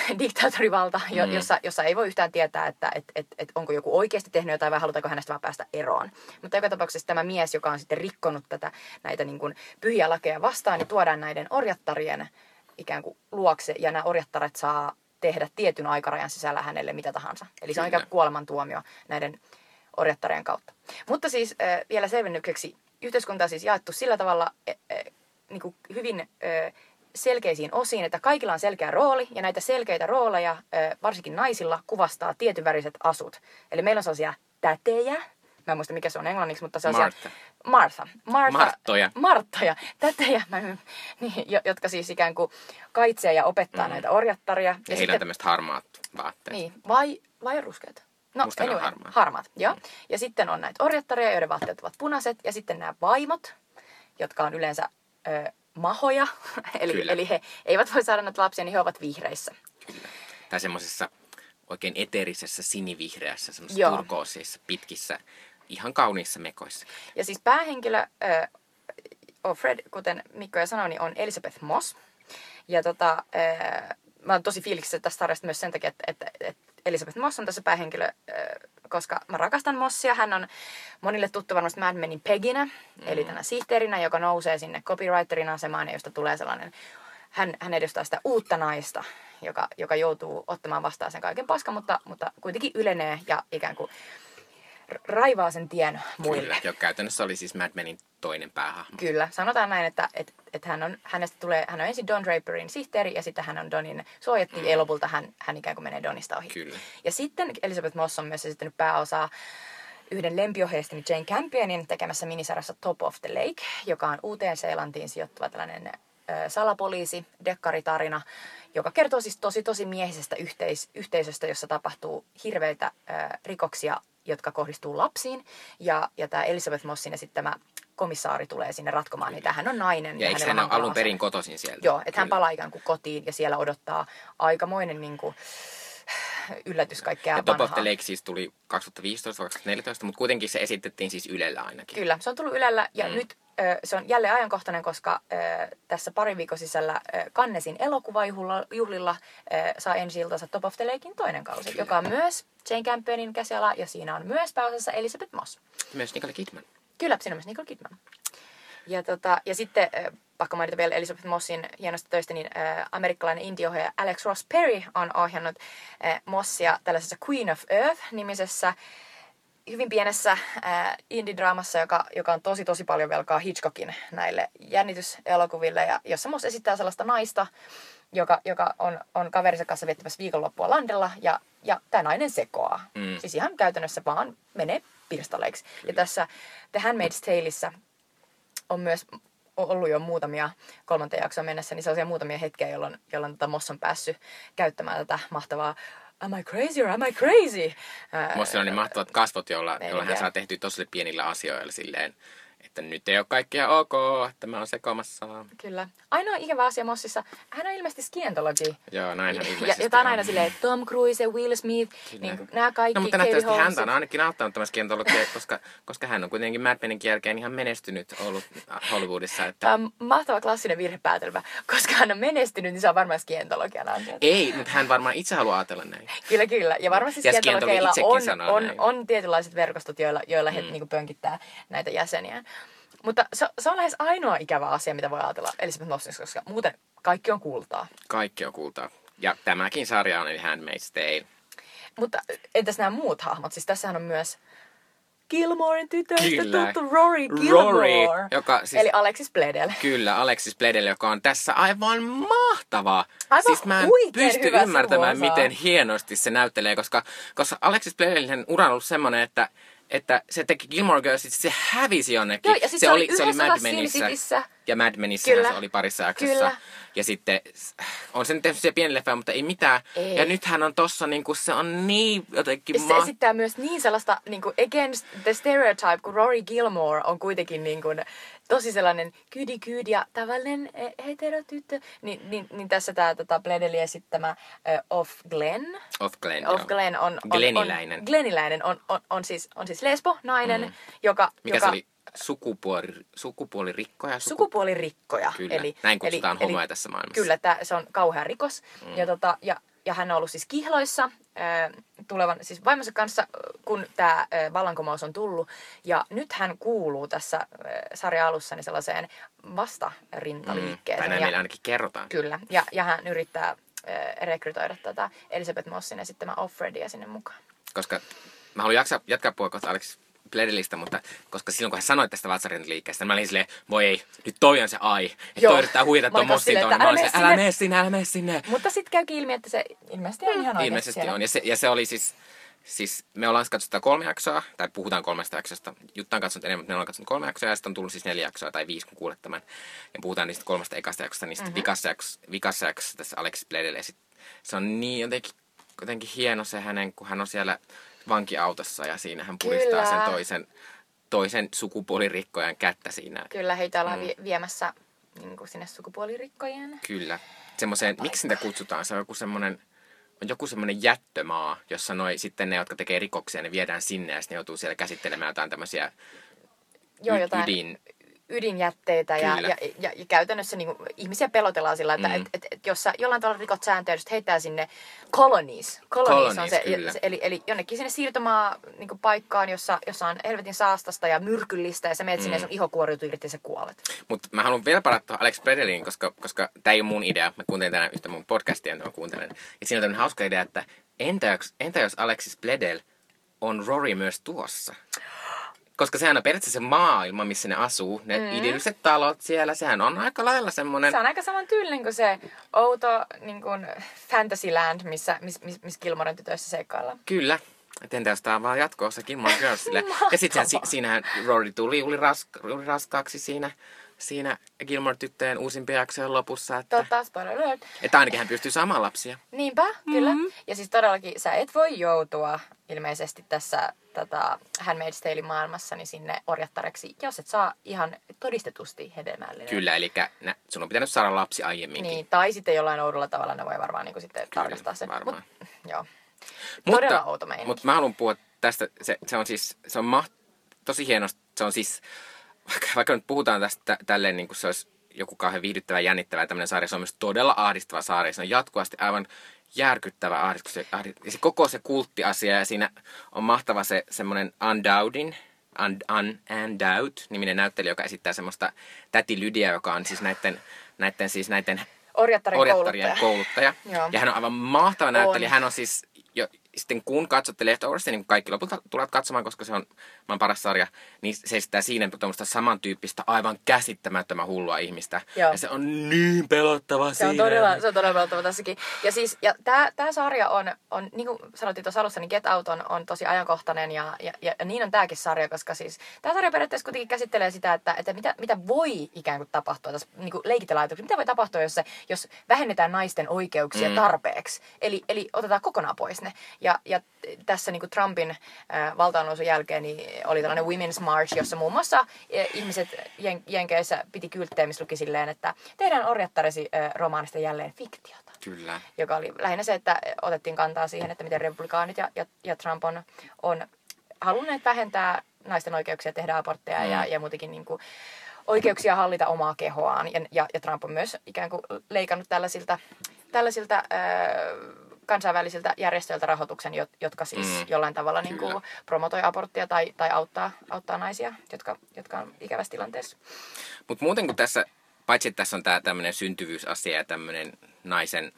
diktaattorivalta, jo, Mm. jossa, jossa ei voi yhtään tietää, että et, et, et onko joku oikeasti tehnyt jotain vai halutaanko hänestä vaan päästä eroon. Mutta joka tapauksessa tämä mies, joka on sitten rikkonut tätä, näitä niin kuin pyhiä lakeja vastaan, niin tuodaan näiden orjattarien ikään kuin luokse ja nämä orjattaret saa tehdä tietyn aikarajan sisällä hänelle mitä tahansa. Eli se on ikään kuin kuolemantuomio näiden orjattarien kautta. Mutta siis äh, vielä selvennykseksi, yhteiskunta on siis jaettu sillä tavalla äh, äh, niin kuin hyvin äh, selkeisiin osiin, että kaikilla on selkeä rooli ja näitä selkeitä rooleja, äh, varsinkin naisilla, kuvastaa tietynväriset asut. Eli meillä on sellaisia tätejä, mä en muista mikä se on englanniksi, mutta sellaisia... Martha. Martha. Martha. Marttoja. Marttoja, tätejä, mä, niin, jo- jotka siis ikään kuin kaitsee ja opettaa mm. näitä orjattaria. Ja, Ja heillä on tämmöiset harmaat vaatteet. niin, vai, vai ruskeat? No, Musta on anyway, harmaat. harmaat. Joo. Ja sitten on näitä orjattaria, joiden vaatteet ovat punaiset. Ja sitten nämä vaimot, jotka on yleensä ö, mahoja. eli, Kyllä. eli he eivät voi saada näitä lapsia, niin he ovat vihreissä. Kyllä. Tai semmoisessa oikein eteerisessä sinivihreässä, semmoisessa turkoosissa, pitkissä, ihan kauniissa mekoissa. Ja siis päähenkilö, on Fred, kuten Mikko jo sanoi, niin on Elizabeth Moss. Ja tota, ö, mä oon tosi fiiliksissä tästä sarjasta myös sen takia, että, että, että Elizabeth Moss on tässä päähenkilö, koska mä rakastan Mossia. Hän on monille tuttu varmasti Mad Menin Peginä, mm. eli tänä sihteerinä, joka nousee sinne copywriterin asemaan ja josta tulee sellainen, hän, hän edustaa sitä uutta naista, joka, joka joutuu ottamaan vastaan sen kaiken paskan, mutta, mutta kuitenkin ylenee ja ikään kuin raivaa sen tien muille. Kyllä. Jo käytännössä oli siis Mad Menin toinen päähahmo. Kyllä, sanotaan näin, että, että, että hän on, hänestä tulee, hän on ensin Don Draperin sihteeri ja sitten hän on Donin suojatti mm. ja lopulta hän, hän ikään kuin menee Donista ohi. Kyllä. Ja sitten Elizabeth Moss on myös esittänyt pääosaa yhden lempiohjeistani Jane Campionin tekemässä minisarjassa Top of the Lake, joka on Uuteen-Seelantiin sijoittuva tällainen salapoliisi, dekkaritarina, joka kertoo siis tosi tosi miehisestä yhteis- yhteisöstä, jossa tapahtuu hirveitä ö, rikoksia, jotka kohdistuu lapsiin. Ja, ja tämä Elizabeth Mossin esittämä komissaari tulee sinne ratkomaan niitä. Hän on nainen. Ja eikö hänellä hän on ole alun perin kotoisin sieltä? Joo, että hän palaa ikään kuin kotiin ja siellä odottaa aikamoinen niin kuin, yllätys kaikkea Ja Top of vanhaa. the Lake siis tuli 2015 vai 2014, mutta kuitenkin se esitettiin siis Ylellä ainakin. Kyllä, se on tullut Ylellä ja Mm. nyt se on jälleen ajankohtainen, koska tässä parin viikon sisällä Kannesin elokuvajuhlilla saa ensi iltansa Top of the Lakein toinen kausi, Kyllä. joka on myös Jane Campionin käsiala ja siinä on myös pääosassa Elizabeth Moss. Myös Nicole Kidman. Kyllä, siinä on myös Nicole Kidman. Ja, tota, ja sitten, pakko mainita vielä Elizabeth Mossin hienosta töistä, niin äh, amerikkalainen indie-ohjaaja Alex Ross Perry on ohjannut äh, Mossia tällaisessa Queen of Earth-nimisessä hyvin pienessä äh, indie-draamassa, joka, joka on tosi tosi paljon velkaa Hitchcockin näille jännityselokuville, ja jossa Moss esittää sellaista naista, joka, joka on, on kaverinsa kanssa viettämässä viikonloppua landella, ja, ja tämä nainen sekoaa. Mm. Siis ihan käytännössä vaan menee pirstaleiksi. Ja tässä The Handmaid's Taleissa on myös ollut jo muutamia kolmanteen jaksoon mennessä, niin sellaisia muutamia hetkiä, jolloin, jolloin tota Moss on päässyt käyttämään tätä mahtavaa Am I crazy or am I crazy? Musta on niin mahtavat kasvot, jolla, jolla hän saa tehtyä tosi pienillä asioilla silleen, että nyt ei ole kaikkea ok, että mä oon sekomassa. Kyllä. Ainoa ikävä asia Mossissa, hän on ilmeisesti skientologi. Joo, näinhän Ja, ilmeisesti ja tämä on on. aina silleen, Tom Cruise ja Will Smith, niin kuin, nämä kaikki, No mutta nähtävästi häntä Holmesit. on ainakin auttanut tämä skientologia, koska, koska hän on kuitenkin Mad Menin jälkeen ihan menestynyt ollut Hollywoodissa. Että... Tämä on mahtava klassinen virhepäätelmä. Koska hän on menestynyt, niin se on varmaan skientologian ansiota. Ei, mutta hän varmaan itse haluaa ajatella näin. Kyllä, kyllä. Ja varmasti Ja skientologeilla skientologi on, on, näin. on tietynlaiset verkostot, joilla, joilla he niin pönkittää näitä jäseniä. Mutta se, se on lähes ainoa ikävä asia, mitä voi ajatella Elisabeth Mossissa, koska muuten kaikki on kultaa. Kaikki on kultaa. Ja tämäkin sarja on Handmaid's Tale. Mutta entäs nämä muut hahmot? Siis tässähän on myös Gilmoren tytöistä Kyllä. tuttu Rory Gilmore. Rory, joka siis- Eli Alexis Bledel. Kyllä, Alexis Bledel, joka on tässä aivan mahtava. Aivan siis mä en pysty ymmärtämään, miten hienosti se näyttelee, koska, koska Alexis Bledelin ura on ollut semmoinen, että että se teki Gilmore Girls, se hävisi jonnekin. Joo, ja sit se oli se oli Mad Menissä. Ja Mad Menissä Kyllä. se oli parissa jaksossa. Kyllä. Ja sitten on se nyt tehnyt se pieni leffa, mutta ei mitään. Ei. Ja nyt hän on tossa, niin kuin se on niin jotenkin se ma- esittää myös niin sellaista niin kuin against the stereotype, kun Rory Gilmore on kuitenkin niin kuin, tosi sellainen kydi kydi ja tavallinen eh, heterotyttö. Ni, niin, niin tässä tämä tota, Bledeli esittämä äh, Off Glenn. Off Glenn. Off joo. Glenn on, on, Gleniläinen. on, Gleniläinen on, on, on, siis, on siis lesbo, nainen, mm. joka, Mikä joka se oli? Sukupuoli, sukupuolirikkoja? Suku... sukupuolirikkoja. Kyllä, näin kutsutaan homoja tässä maailmassa. Kyllä, tää, se on kauhea rikos. Mm. Ja, tota, ja, ja hän on ollut siis kihloissa tulevan, siis vaimonsa kanssa, kun tämä vallankumous on tullut. Ja nyt hän kuuluu tässä sarjan alussa niin sellaiseen Mm. vastarintaliikkeeseen. Tai näin ja, ainakin kerrotaan. Kyllä, ja, ja hän yrittää äh, rekrytoida tätä Elisabeth Mossin esittämä Offredia sinne mukaan. Koska mä haluan jaksaa, jatkaa puhua kohta Alex Bledelistä, mutta koska silloin kun hän sanoi tästä vatsarinliikkeestä, mä olin silleen, voi ei, nyt toi on se ai. Että toi yrittää huijata tuon Mossin tuonne. Mä älä olin silleen, älä sinne. mene sinne, älä mene sinne. Mutta sitten käykin ilmi, että se ilmeisesti on ihan oikeasti Ilmeisesti siellä. on. Ja se, ja se oli siis, siis me ollaan katsottu sitä kolme jaksoa, tai puhutaan kolmesta jaksosta. Jutta on katsonut enemmän, mutta me ollaan katsonut kolme jaksoa, ja sitten on tullut siis neljä jaksoa tai viisi, kun kuulet tämän. Ja puhutaan niistä kolmesta ekasta jaksosta, niin sitten mm-hmm. vikassa, jaksossa, vikassa jaksossa tässä Alex Bledel. Ja sit, se on niin jotenkin, jotenkin hieno se hänen, kun hän on siellä vankiautossa, ja siinä hän puristaa Kyllä. sen toisen, toisen sukupuolirikkojan kättä siinä. Kyllä heitä ollaan mm. viemässä niin kuin sinne sukupuolirikkojen. Kyllä. Semmoiseen, miksi niitä kutsutaan? Se on joku semmoinen, on joku semmoinen jättömaa, jossa noi, sitten ne, jotka tekee rikoksia, ne viedään sinne ja sitten ne joutuu siellä käsittelemään jotain tämmöisiä Joo, jotain ydin... ydinjätteitä ja, ja, ja, ja, käytännössä niin kuin, ihmisiä pelotellaan sillä, että Mm. mm. et, et, et, jos sä jollain tavalla rikot sääntöjä, just heittää sinne colonies. Colonies, on Colonies, se, kyllä. se eli, eli jonnekin sinne siirtomaa niin kuin paikkaan, jossa, jossa on helvetin saastasta ja myrkyllistä ja sä menet sinne ja sun iho kuoriutuu irti ja sä kuolet. Mutta mä haluan vielä palata tuohon Alex Bredeliin, koska, koska tämä ei ole mun idea. Mä kuuntelin tänään yhtä mun podcastia, mitä mä kuuntelen. Ja siinä on tämmöinen hauska idea, että entä jos, entä jos Alexis Bledel on Rory myös tuossa? Koska sehän on periaatteessa se maailma, missä ne asuu. Ne mm. idylliset talot siellä, sehän on aika lailla semmoinen... Se on aika saman tyylinen kuin se outo niin kuin Fantasyland, missä miss, miss, miss Gilmoren tytöissä seikkaillaan. Kyllä. Et entä jos tää on vaan jatko-osa Gilmore Girlsille. ja sitten si- siinähän Rory tuli uli, raska- uli raskaaksi siinä, siinä Gilmore-tyttöjen uusimpien jaksojen lopussa. Että, Totta, spoiler alert. että ainakin hän pystyy saamaan lapsia. Niinpä, mm-hmm. kyllä. Ja siis todellakin sä et voi joutua ilmeisesti tässä tota, Handmaid's Tale maailmassa niin sinne orjattareksi, jos et saa ihan todistetusti hedelmällinen. Kyllä, eli nä, sun on pitänyt saada lapsi aiemminkin. Niin, tai sitten jollain oudolla tavalla ne voi varmaan niin kuin sitten Kyllä, tarkastaa sen. varmaan. Mut, joo. Todella outo meininki. Mutta mä haluan puhua tästä, se, se on siis, se on maht, tosi hienosti, se on siis, vaikka, vaikka nyt puhutaan tästä tä- tälleen niin kuin se olisi joku kauhean viihdyttävä, jännittävä tämmöinen sarja, se on myös todella ahdistava sarja, se on jatkuvasti aivan järkyttävä ahdistus, se, ahdist, ja se koko se kulttiasia, ja siinä on mahtava se semmoinen Undoubtin, Un, Un, Undoubt, niminen näyttelijä, joka esittää semmoista täti Lydia, joka on siis näiden, näiden, siis näiden orjattarien kouluttaja. kouluttaja. Joo. Ja hän on aivan mahtava näyttelijä. On. Hän on siis, jo, sitten kun katsotte Leftoversia, niin kaikki lopulta tulevat katsomaan, koska se on maan paras sarja, niin se esittää siinä tuommoista samantyyppistä, aivan käsittämättömän hullua ihmistä. Joo. Ja se on niin pelottava Se on siinä. todella, se on todella pelottava tässäkin. Ja siis, ja tää sarja on, on, niin kuin sanottiin tuossa alussa, niin Get Out on, on tosi ajankohtainen ja, ja, ja, niin on tääkin sarja, koska siis tää sarja periaatteessa kuitenkin käsittelee sitä, että, että mitä, mitä voi ikään kuin tapahtua, tässä niin kuin leikitellä ajatuksia, mitä voi tapahtua, jos, se, jos vähennetään naisten oikeuksia mm. tarpeeksi. Eli, eli otetaan kokonaan pois ne. Ja, ja tässä niin kuin Trumpin äh, valtaannousun jälkeen niin oli tällainen Women's March, jossa muun muassa äh, ihmiset jen, Jenkeissä piti kylttejä, missä luki silleen, että tehdään orjattaresi äh, romaanista jälleen fiktiota Kyllä. joka oli lähinnä se, että otettiin kantaa siihen, että miten republikaanit ja, ja, ja Trump on, on halunneet vähentää naisten oikeuksia tehdä abortteja mm. ja, ja muutenkin niin kuin oikeuksia hallita omaa kehoaan. Ja, ja, ja Trump on myös ikään kuin leikannut tällaisilta, tällaisilta äh, kansainvälisiltä järjestöiltä rahoituksen, jot- jotka siis Mm, jollain tavalla niin kyllä. kuin promotoi aborttia tai, tai auttaa, auttaa naisia, jotka, jotka on ikävässä tilanteessa. Mutta muuten kun tässä, paitsi että tässä on tämä tämmöinen syntyvyysasia ja tämmöinen naisen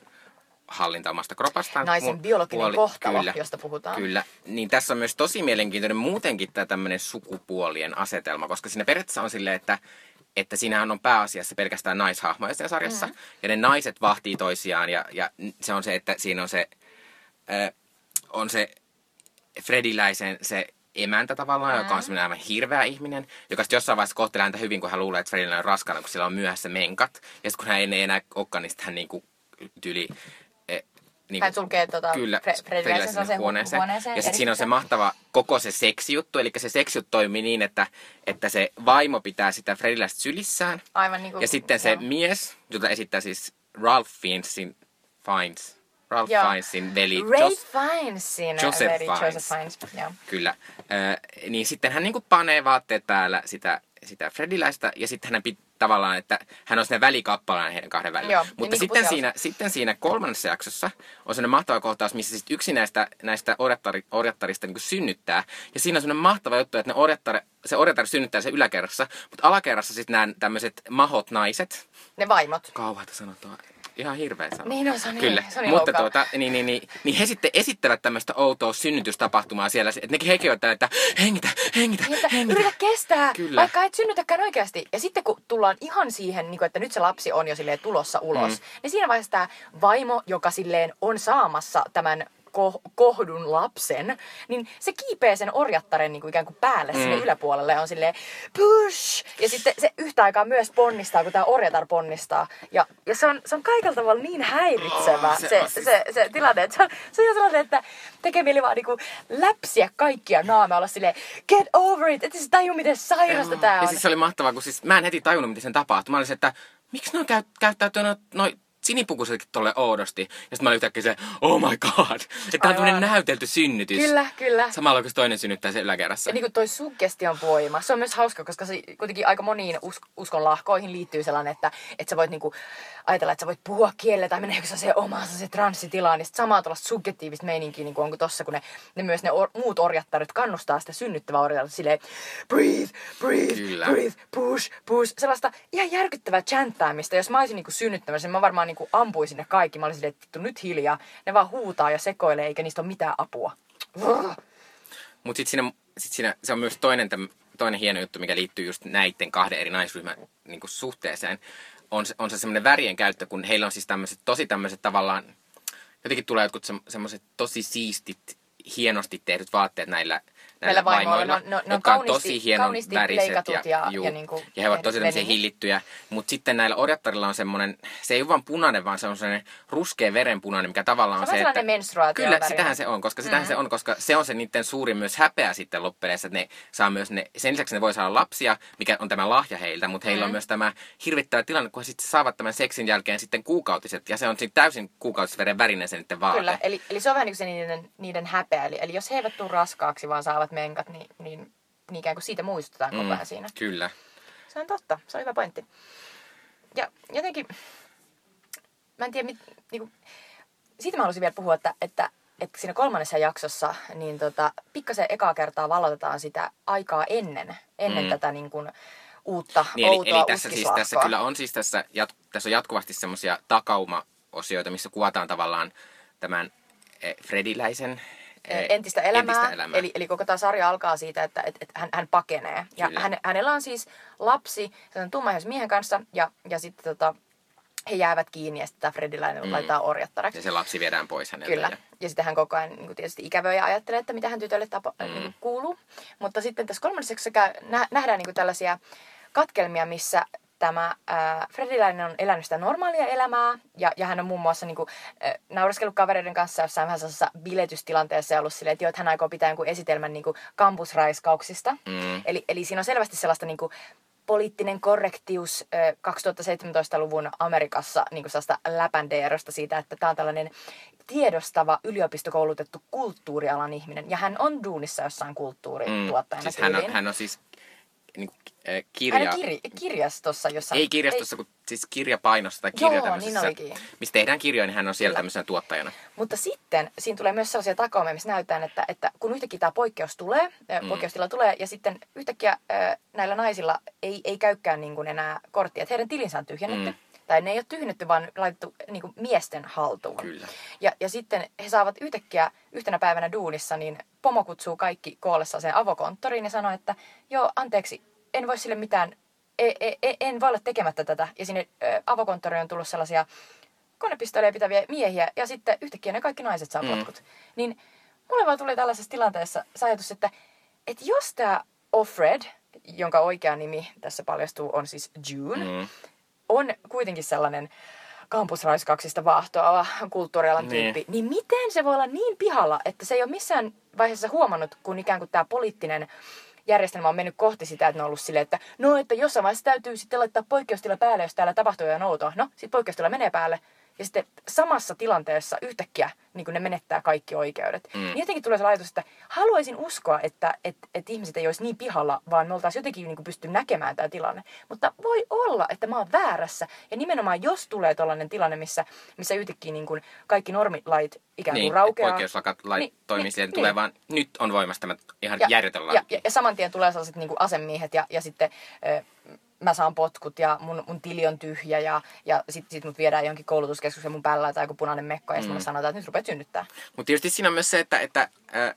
hallinta omasta kropastaan. Naisen mu- biologinen kohtalo, josta puhutaan. Kyllä. Niin tässä on myös tosi mielenkiintoinen muutenkin tämä tämmöinen sukupuolien asetelma, koska siinä periaatteessa on silleen, että että siinähän on pääasiassa pelkästään naishahmoja siinä sarjassa. Mm. Ja ne naiset vahtii toisiaan ja, ja se on se, että siinä on se, äh, on se Frediläisen se emäntä tavallaan, mm. joka on semmoinen aivan hirveä ihminen, joka sitten jossain vaiheessa kohtelee häntä hyvin, kun hän luulee, että Fredillä on raskaana, kun sillä on myöhässä menkat. Ja sitten kun hän ei enää olekaan, niin sitten hän niinku tyli... Niinku, Hän sulkee tota Kyllä, Fre- hu- huoneeseen. huoneeseen Ja sitten siinä on se mahtava koko se seksijuttu. Eli se seksijuttu toimii niin, että, että se vaimo pitää sitä Frediläistä sylissään. Aivan niin kuin, Ja sitten se joo. mies, jota esittää siis Ralph Fiennesin, Fiennes, Ralph Joo. Fiennesin veli. Ray Jos- Fiennesin Joseph veli, Fiennes. Joseph Fiennes. Joo. Kyllä. Ö, niin sitten hän niinku panee vaatteet päällä sitä, sitä Frediläistä ja sitten hän pit, tavallaan, että hän on sinne välikappalaan heidän kahden välillä. Joo, Mutta niin kuin sitten, siinä, sitten siinä kolmannessa jaksossa on sellainen mahtava kohtaus, missä sitten yksi näistä, näistä orjattari, orjattarista niin synnyttää. Ja siinä on sellainen mahtava juttu, että ne orjattari, se orjattari synnyttää sen yläkerrassa, mutta alakerrassa sitten nämä tämmöiset mahot naiset, Ne vaimot. kauheata sanotaan. Ihan hirveä sana. Niin, no, se on niin- Kyllä, se on niin mutta tuota, niin, niin, niin, niin, he sitten esittävät tämmöistä outoa synnytystapahtumaa siellä. Että nekin hekin on että hengitä, hengitä, Niin, että hengitä. yritä kestää, Kyllä. vaikka et synnytäkään oikeasti. Ja sitten kun tullaan ihan siihen, niin kuin, että nyt se lapsi on jo silleen tulossa ulos, mm. niin siinä vaiheessa tämä vaimo, joka silleen on saamassa tämän ko- kohdun lapsen, niin se kiipee sen orjattaren niin kuin ikään kuin päälle mm. sinne yläpuolelle ja on silleen push! Ja sitten se yhtä aikaa myös ponnistaa, kun tämä orjatar ponnistaa. Ja, ja se, on, se on kaikella tavalla niin häiritsevä Oh, se se, se, siis- se, se tilanne, että se on, se on sellainen, että tekee mieli vaan niinku läpsiä kaikkia naamia, olla silleen, get over it, että se tajuu miten sairasta Joo. tää on. Ja siis se oli mahtavaa, kun siis mä en heti tajunnut, miten sen tapahtui. Mä olin se, että miksi ne on käy, käyttäytyy noin noi sinipukuisetkin tolle oudosti. Ja sitten mä olin yhtäkkiä se, oh my god. Että tää on Aivan. tämmönen näytelty synnytys. Kyllä, kyllä. Samalla kun toinen synnyttää sen yläkerrassa. Ja niin kuin toi suggestion voima, se on myös hauska, koska se kuitenkin aika moniin us- uskon lahkoihin liittyy sellainen, että, että sä voit niinku ajatella, että sä voit puhua kielellä tai mennä se omaan se transsitilaan, niin sit samaa tuollaista subjektiivista meininkiä, niin kuin onko tossa, kun ne, ne myös ne or, muut orjattaret kannustaa sitä synnyttävää orjattarta silleen, breathe, breathe, Kyllä. breathe, push, push, sellaista ihan järkyttävää chanttaamista. Jos mä olisin niinku synnyttämässä, niin mä varmaan niinku ampuisin ne kaikki. Mä olisin silleen, että nyt hiljaa. Ne vaan huutaa ja sekoilee, eikä niistä ole mitään apua. Mutta sitten siinä, sit siinä, se on myös toinen, täm, toinen hieno juttu, mikä liittyy just näiden kahden eri naisryhmän niin suhteeseen. On, on se semmoinen värien käyttö, kun heillä on siis tämmöiset, tosi tämmöiset tavallaan, jotenkin tulee jotkut se, semmoiset tosi siistit, hienosti tehdyt vaatteet näillä, Näillä vaimoilla. vaimoilla, on jotka on tosi hienon väriset. leikatut ja- juu, ja niinku ja he ovat tosi tämmöisiä hillittyjä. Mutta sitten näillä orjattarilla on semmoinen, se ei ole vaan punainen, vaan se on semmoinen ruskea verenpunainen, mikä tavallaan Se on on se, että... Kyllä, sitähän se on, koska sitähän Mm. se on, koska se on se niiden suurin myös häpeä sitten loppupeleissä, että ne saa myös ne, sen lisäksi ne voi saada lapsia, mikä on tämä lahja heiltä, mutta heillä on Mm. myös tämä hirvittävä tilanne, kun he sitten saavat tämän seksin jälkeen sitten kuukautiset, ja se on sitten täysin kuukautisveren värinen se niiden vaate. Kyllä, eli, eli se on vähän niin kuin se niiden, niiden häpeä. Eli, eli jos he eivät tule raskaaksi, vaan saavat menkat, niin, niin, niin ikään kuin siitä muistutetaan koko ajan siinä. Kyllä. Se on totta, se on hyvä pointti. Ja jotenkin, mä en tiedä, mit, niin kuin, siitä mä haluaisin vielä puhua, että, että, että siinä kolmannessa jaksossa niin tota, pikkasen ekaa kertaa valotetaan sitä aikaa ennen, ennen Mm. tätä niin kuin, uutta Niin, eli, outoa eli tässä, siis, tässä kyllä on siis tässä, jat, tässä on jatkuvasti semmoisia takauma-osioita, missä kuvataan tavallaan tämän eh, Frediläisen entistä elämää. entistä elämää. Eli, eli koko tämä sarja alkaa siitä, että, että, että hän, hän pakenee. Ja Kyllä. hän, hänellä on siis lapsi sen tummaihoisen miehen kanssa ja, ja sitten tota, he jäävät kiinni ja sitten tämä Frediläinen mm. laitetaan orjattaraksi. Ja se lapsi viedään pois häneltä. Kyllä. Ja... Ja sitten hän koko ajan niin kuin tietysti ikävöi ja ajattelee, että mitä hän tytölle tapa, mm. niin kuuluu. Mutta sitten tässä kolmannessa nähdään niin kuin tällaisia katkelmia, missä tämä äh, Frediläinen on elänyt sitä normaalia elämää ja, ja hän on muun muassa niin kuin, äh, naureskellut kavereiden kanssa jossain vähän sellaisessa biletystilanteessa ja ollut silleen, että, joo, että hän aikoo pitää jonkun esitelmän niin kuin kampusraiskauksista. Mm. Eli, eli siinä on selvästi sellaista niin kuin, poliittinen korrektius ö, 2017-luvun Amerikassa niin kuin sellaista läpändeerosta siitä, että tämä on tällainen tiedostava yliopistokoulutettu kulttuurialan ihminen. Ja hän on duunissa jossain kulttuurituottajana Siis hän on, hän on siis niin kuin, äh, kirja... kir- kirjastossa jossain. Ei kirjastossa, kun siis kirjapainossa tai Joo, kirja niin tämmöisessä, olikin. missä tehdään kirjoja, niin hän on siellä Kyllä. tämmöisenä tuottajana. Mutta sitten siinä tulee myös sellaisia takaumia, missä näytetään, että, että kun yhtäkkiä tämä poikkeus tulee, mm. poikkeustila tulee, ja sitten yhtäkkiä ö, näillä naisilla ei, ei käykään niin kuin enää korttia, että heidän tilinsä on tyhjennetty. Mm. Tai ne ei ole tyhjennetty, vaan laitettu niin kuin miesten haltuun. Kyllä. Ja, ja sitten he saavat yhtäkkiä yhtenä päivänä duunissa, niin pomo kutsuu kaikki koollessa sen avokonttoriin ja sanoo, että joo, anteeksi, en voi sille mitään, e, e, e, en voi olla tekemättä tätä. Ja sinne ö, avokonttoriin on tullut sellaisia konepistooleja pitäviä miehiä ja sitten yhtäkkiä ne kaikki naiset saa Mm. potkut. Niin mulle vaan tuli tällaisessa tilanteessa se ajatus, että, että jos tämä Offred, jonka oikea nimi tässä paljastuu on siis June, Mm. On kuitenkin sellainen kampusraiskauksista vaahtoava kulttuurialan Niin. tyyppi, niin miten se voi olla niin pihalla, että se ei ole missään vaiheessa huomannut, kun ikään kuin tämä poliittinen järjestelmä on mennyt kohti sitä, että ne on ollut silleen, että no, että jossain vaiheessa täytyy sitten laittaa poikkeustila päälle, jos täällä tapahtuu ja noutoa. No, sitten poikkeustila menee päälle. Ja sitten samassa tilanteessa yhtäkkiä niin ne menettää kaikki oikeudet. Mm. Niin jotenkin tulee se ajatus, että haluaisin uskoa, että, että, että ihmiset ei olisi niin pihalla, vaan me oltaisiin jotenkin niin pysty näkemään tämä tilanne. Mutta voi olla, että mä oon väärässä. Ja nimenomaan jos tulee tällainen tilanne, missä, missä yhtäkkiä niin kuin kaikki normilait ikään kuin Niin, raukeaa. poikkeuslakat lait Niin, toimii niin, silleen, niin. tulee vaan, nyt on voimassa tämä ihan ja, järjetön ja, ja, ja saman tien tulee sellaiset niin kuin asemiehet ja, ja sitten ö, mä saan potkut ja mun, mun tili on tyhjä ja, ja sitten sit mut viedään jonkin koulutuskeskuksen mun päällä tai joku punainen mekko ja sitten Mm. mulle sanotaan, että nyt rupeat synnyttää. Mutta tietysti siinä on myös se, että, että äh,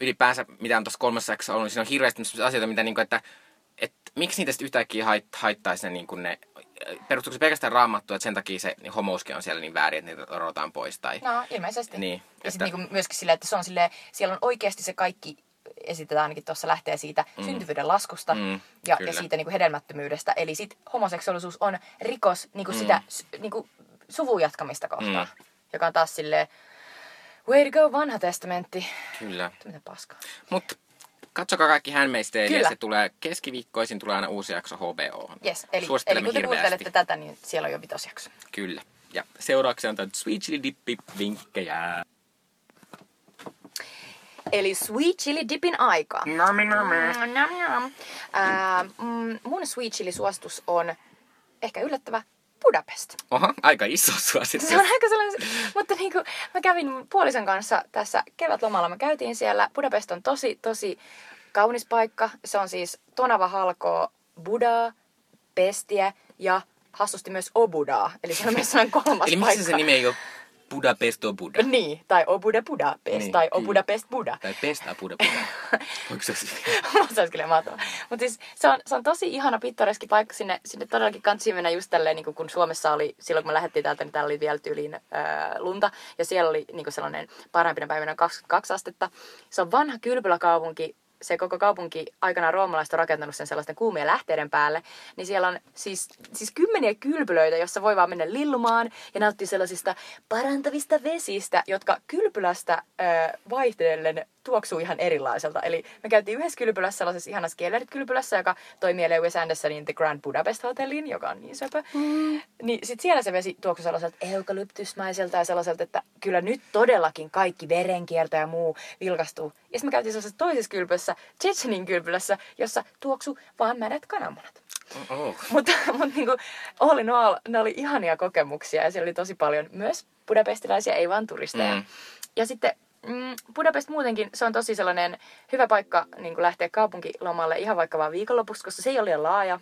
ylipäänsä, mitä on tuossa kolmessa jaksossa ollut, niin siinä on hirveästi asioita, mitä niinku, että, että miksi niitä sitten yhtäkkiä hait, haittaisi ne, niin ne perustuuko se pelkästään raamattua, että sen takia se niin homouskin on siellä niin väärin, että niitä rotaan pois tai... No, ilmeisesti. Niin, ja että- sitten niinku myöskin silleen, että se on silleen, siellä on oikeasti se kaikki esitetään ainakin tuossa lähtee siitä mm. syntyvyyden laskusta Mm, ja, ja siitä niinku hedelmättömyydestä. Eli sit homoseksuaalisuus on rikos niinku Mm. sitä s- niinku suvun jatkamista kohtaan. Mm. Joka on taas silleen, way to go vanha testamentti. Kyllä. Mitä paskaa. Mutta katsokaa kaikki Tale, ja se tulee keskiviikkoisin, tulee aina uusi jakso HBO. Yes, eli, eli kun te kuuntelette tätä, niin siellä on jo vitosjakso. Kyllä. Ja seuraavaksi on tämän Sweet Chili Dippi vinkkejä. Eli Sweet Chili Dipin aika. Nami, nami. Mm, nam, nam. Mm, mun Sweet Chili suositus on ehkä yllättävä Budapest. Oho, aika iso suositus. Se on aika sellainen, mutta niin kuin, mä kävin puolison kanssa tässä kevätlomalla, me käytiin siellä. Budapest on tosi, tosi kaunis paikka. Se on siis Tonava halkoo Budaa, Pestiä ja hassusti myös Obudaa. Eli se on myös sellainen kolmas Eli paikka. miksi se nimi ei ole Budapest on Buda? Niin, tai Obuda Budapest, Niin, tai kyllä. Obudapest Buda. Tai Pesta Buda Buda. Voiko se siis? se olisi kyllä mahtavaa. Mutta siis se on, se on tosi ihana pittoreski paikka sinne, sinne todellakin kansi mennä just tälleen, niin kun Suomessa oli, silloin kun me lähdettiin täältä, niin täällä oli vielä tyyliin ää, lunta. Ja siellä oli niin sellainen parhaimpina päivinä 22 astetta. Se on vanha kylpyläkaupunki, se koko kaupunki aikanaan roomalaiset on rakentanut sen sellaisten kuumien lähteiden päälle, niin siellä on siis, siis kymmeniä kylpylöitä, jossa voi vaan mennä lillumaan ja nauttia sellaisista parantavista vesistä, jotka kylpylästä äh, vaihtellen tuoksuu ihan erilaiselta. Eli me käytiin yhdessä kylpylässä, sellaisessa ihanassa Kellerit-kylpylässä, joka toimii Lewis Andersonin The Grand Budapest Hotellin, joka on niin söpö. Mm. Niin sit siellä se vesi tuoksui sellaiselta eukalyptusmaiselta ja sellaiselta, että kyllä nyt todellakin kaikki verenkierto ja muu vilkastuu. Ja sitten me käytiin sellaisessa toisessa kylpylässä, Tsetsenin kylpylässä, jossa tuoksu vaan märät kananmunat. Oh. Mutta, mutta niin kuin, all in all, ne oli ihania kokemuksia ja siellä oli tosi paljon myös budapestilaisia, ei vaan turisteja. Mm. Ja sitten mm, Budapest muutenkin, se on tosi sellainen hyvä paikka niin lähteä kaupunkilomalle ihan vaikka vaan viikonlopuksi, koska se ei ole liian laaja.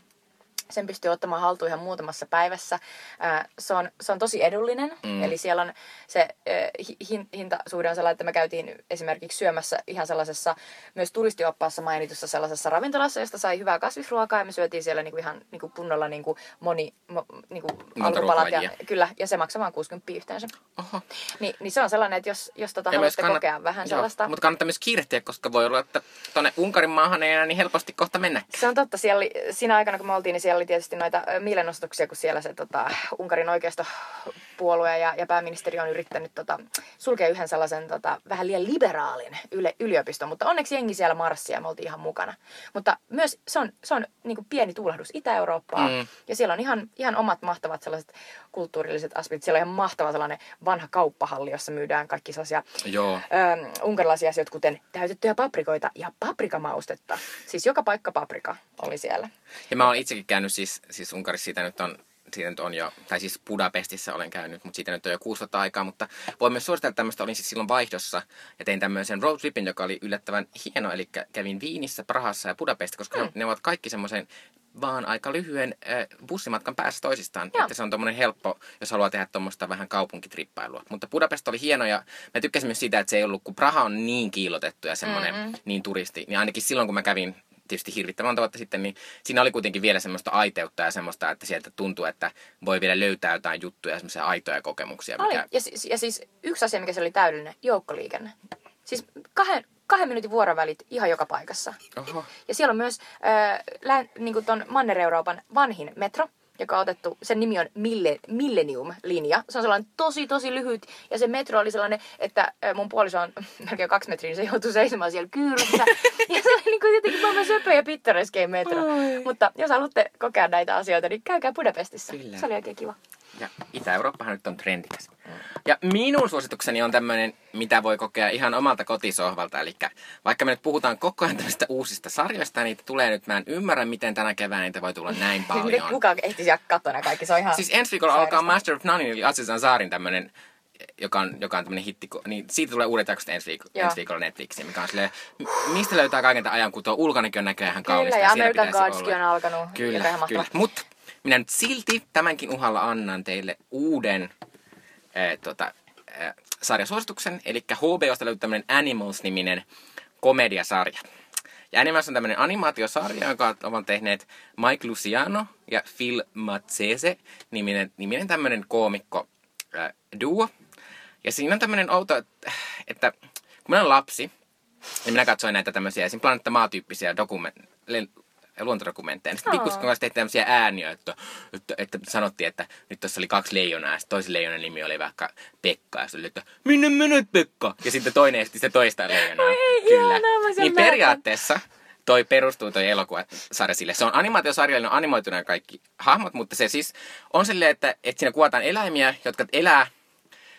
Sen pystyy ottamaan haltuun ihan muutamassa päivässä. Se, on, se on tosi edullinen, mm. eli siellä on se hin, hintasuhde on sellainen, että me käytiin esimerkiksi syömässä ihan sellaisessa myös turistioppaassa mainitussa sellaisessa ravintolassa, josta sai hyvää kasvisruokaa ja me syötiin siellä niinku ihan niinku kunnolla niinku moni mo, niinku alkupalat ja, kyllä, ja se maksaa vain 60 yhteensä. Oho. Ni, niin se on sellainen, että jos, jos tota haluatte kokea vähän joo, sellaista... Mutta kannattaa myös kiirehtiä, koska voi olla, että tuonne Unkarin maahan ei enää niin helposti kohta mennä. Se on totta. Siellä siinä aikana, kun me oltiin, niin siellä oli tietysti noita mielenostuksia, kun siellä se tota, Unkarin oikeistopuolue ja, ja pääministeri on yrittänyt tota, sulkea yhden sellaisen tota, vähän liian liberaalin yle, yliopiston. Mutta onneksi jengi siellä marssia ja me oltiin ihan mukana. Mutta myös se on, se on niin kuin pieni tuulahdus Itä-Eurooppaa. Mm. Ja siellä on ihan, ihan omat mahtavat sellaiset kulttuurilliset aspektit. Siellä on ihan mahtava sellainen vanha kauppahalli, jossa myydään kaikki sellaisia Joo. ö, unkarilaisia asioita, kuten täytettyjä paprikoita ja paprikamaustetta. Siis joka paikka paprika oli siellä. Ja mä oon itsekin käynyt siis, siis Unkarissa, siitä nyt on siitä nyt on jo, tai siis Budapestissa olen käynyt, mutta siitä nyt on jo kuusi vuotta aikaa, mutta voin myös suositella tämmöistä, olin siis silloin vaihdossa ja tein tämmöisen road tripin, joka oli yllättävän hieno, eli kävin Viinissä, Prahassa ja Budapestissa, koska mm. ne ovat kaikki semmoisen vaan aika lyhyen äh, bussimatkan päässä toisistaan, Joo. että se on tommonen helppo, jos haluaa tehdä tuommoista vähän kaupunkitrippailua. Mutta Budapest oli hieno ja mä tykkäsin myös siitä, että se ei ollut, kun Praha on niin kiilotettu ja semmoinen Mm-mm. niin turisti, niin ainakin silloin kun mä kävin tietysti hirvittävän monta vuotta sitten, niin siinä oli kuitenkin vielä semmoista aiteutta ja semmoista, että sieltä tuntuu, että voi vielä löytää jotain juttuja, semmoisia aitoja kokemuksia. Oli. Mikä... Ja, siis, ja siis yksi asia, mikä se oli täydellinen, joukkoliikenne. Siis kahden, kahden minuutin vuorovälit ihan joka paikassa. Oho. Ja siellä on myös äh, niin ton Manner-Euroopan vanhin metro, joka on otettu, sen nimi on Mille, Millennium-linja. Se on sellainen tosi, tosi lyhyt. Ja se metro oli sellainen, että mun puoliso on melkein kaksi metriä, niin se joutui seisomaan siellä kyyryssä. ja se oli niin kuin jotenkin maailman söpö ja pittoreskein metro. Oi. Mutta jos haluatte kokea näitä asioita, niin käykää Budapestissa. Kyllä. Se oli oikein kiva. Ja Itä-Eurooppahan nyt on trendikäs. Ja minun suositukseni on tämmöinen, mitä voi kokea ihan omalta kotisohvalta. Eli vaikka me nyt puhutaan koko ajan tämmöistä uusista sarjoista, niitä tulee nyt, mä en ymmärrä, miten tänä keväänä niitä voi tulla näin Siis miten paljon. kukaan ehtisi katsoa nämä kaikki, se on ihan... Siis ensi viikolla alkaa sairasta. Master of None, eli Aziz Ansaarin tämmönen, joka on, joka on tämmönen hitti, niin siitä tulee uudet jaksot ensi, Joo. ensi viikolla Netflixiin, mikä on silleen, mistä löytää kaiken tämän ajan, kun tuo ulkonakin on näköjään ihan kaunista. Kyllä, ja American Godskin on alkanut. Kyllä, kyllä. Mutta minä nyt silti tämänkin uhalla annan teille uuden äh, tota, äh, sarjasuosituksen. Eli HBOsta löytyy tämmöinen Animals-niminen komediasarja. Ja Animals on tämmöinen animaatiosarja, jonka ovat tehneet Mike Luciano ja Phil Mazzese niminen, niminen tämmöinen koomikko äh, duo. Ja siinä on tämmöinen outo, että, että kun minä olen lapsi, niin minä katsoin näitä tämmöisiä esim. Planeetta Maa-tyyppisiä dokumen- le- luontodokumentteja. Sitten Aa. pikkuisen kanssa tehtiin tämmöisiä ääniä, että, että, että, sanottiin, että nyt tuossa oli kaksi leijonaa, ja sitten toisen leijonan nimi oli vaikka Pekka, ja sitten oli, että minne menet Pekka? Ja sitten toinen esti se toista leijonaa. Oi ei, ihanaa, Niin periaatteessa toi perustuu toi elokuvasarja sille. Se on animaatiosarja, on animoituna kaikki hahmot, mutta se siis on silleen, että, että siinä kuvataan eläimiä, jotka elää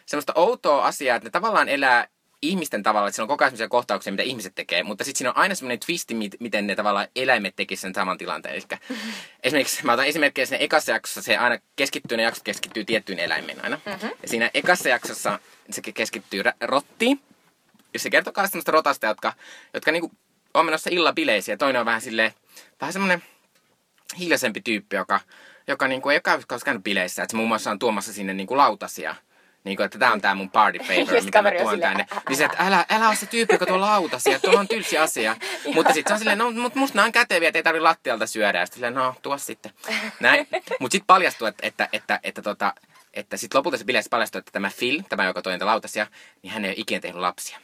semmoista outoa asiaa, että ne tavallaan elää ihmisten tavalla, että siinä on koko ajan kohtauksia, mitä ihmiset tekee, mutta sitten siinä on aina semmoinen twisti, mit- miten ne tavallaan eläimet tekisivät sen saman tilanteen. Eli esimerkiksi, mä otan esimerkkiä siinä ekassa jaksossa, se aina keskittyy, ne jaksot keskittyy tiettyyn eläimeen aina. Mm-hmm. Ja siinä ekassa jaksossa se keskittyy rottiin, ja se kertoo myös semmoista rotasta, jotka, jotka niinku on menossa illabileisiin, ja toinen on vähän silleen, vähän semmoinen hiljaisempi tyyppi, joka, joka niinku ei ole koskaan bileissä. Että se muun muassa on tuomassa sinne niinku lautasia. Niin kuin, että tämä on tämä mun party sit mitä mä tuon tänne. Niin se, että älä, älä ole se tyyppi, joka tuo lautasia, tuolla on tylsi asia. Mutta sitten se on silleen, no mut musta nämä on käteviä, että ei tarvitse lattialta syödä. Ja sitten no tuo sitten. Näin. Mutta sitten paljastuu, että, että, että, että, tota, että sitten lopulta se bileissä paljastuu, että tämä Phil, tämä joka toi niitä lautasia, niin hän ei ole ikinä tehnyt lapsia.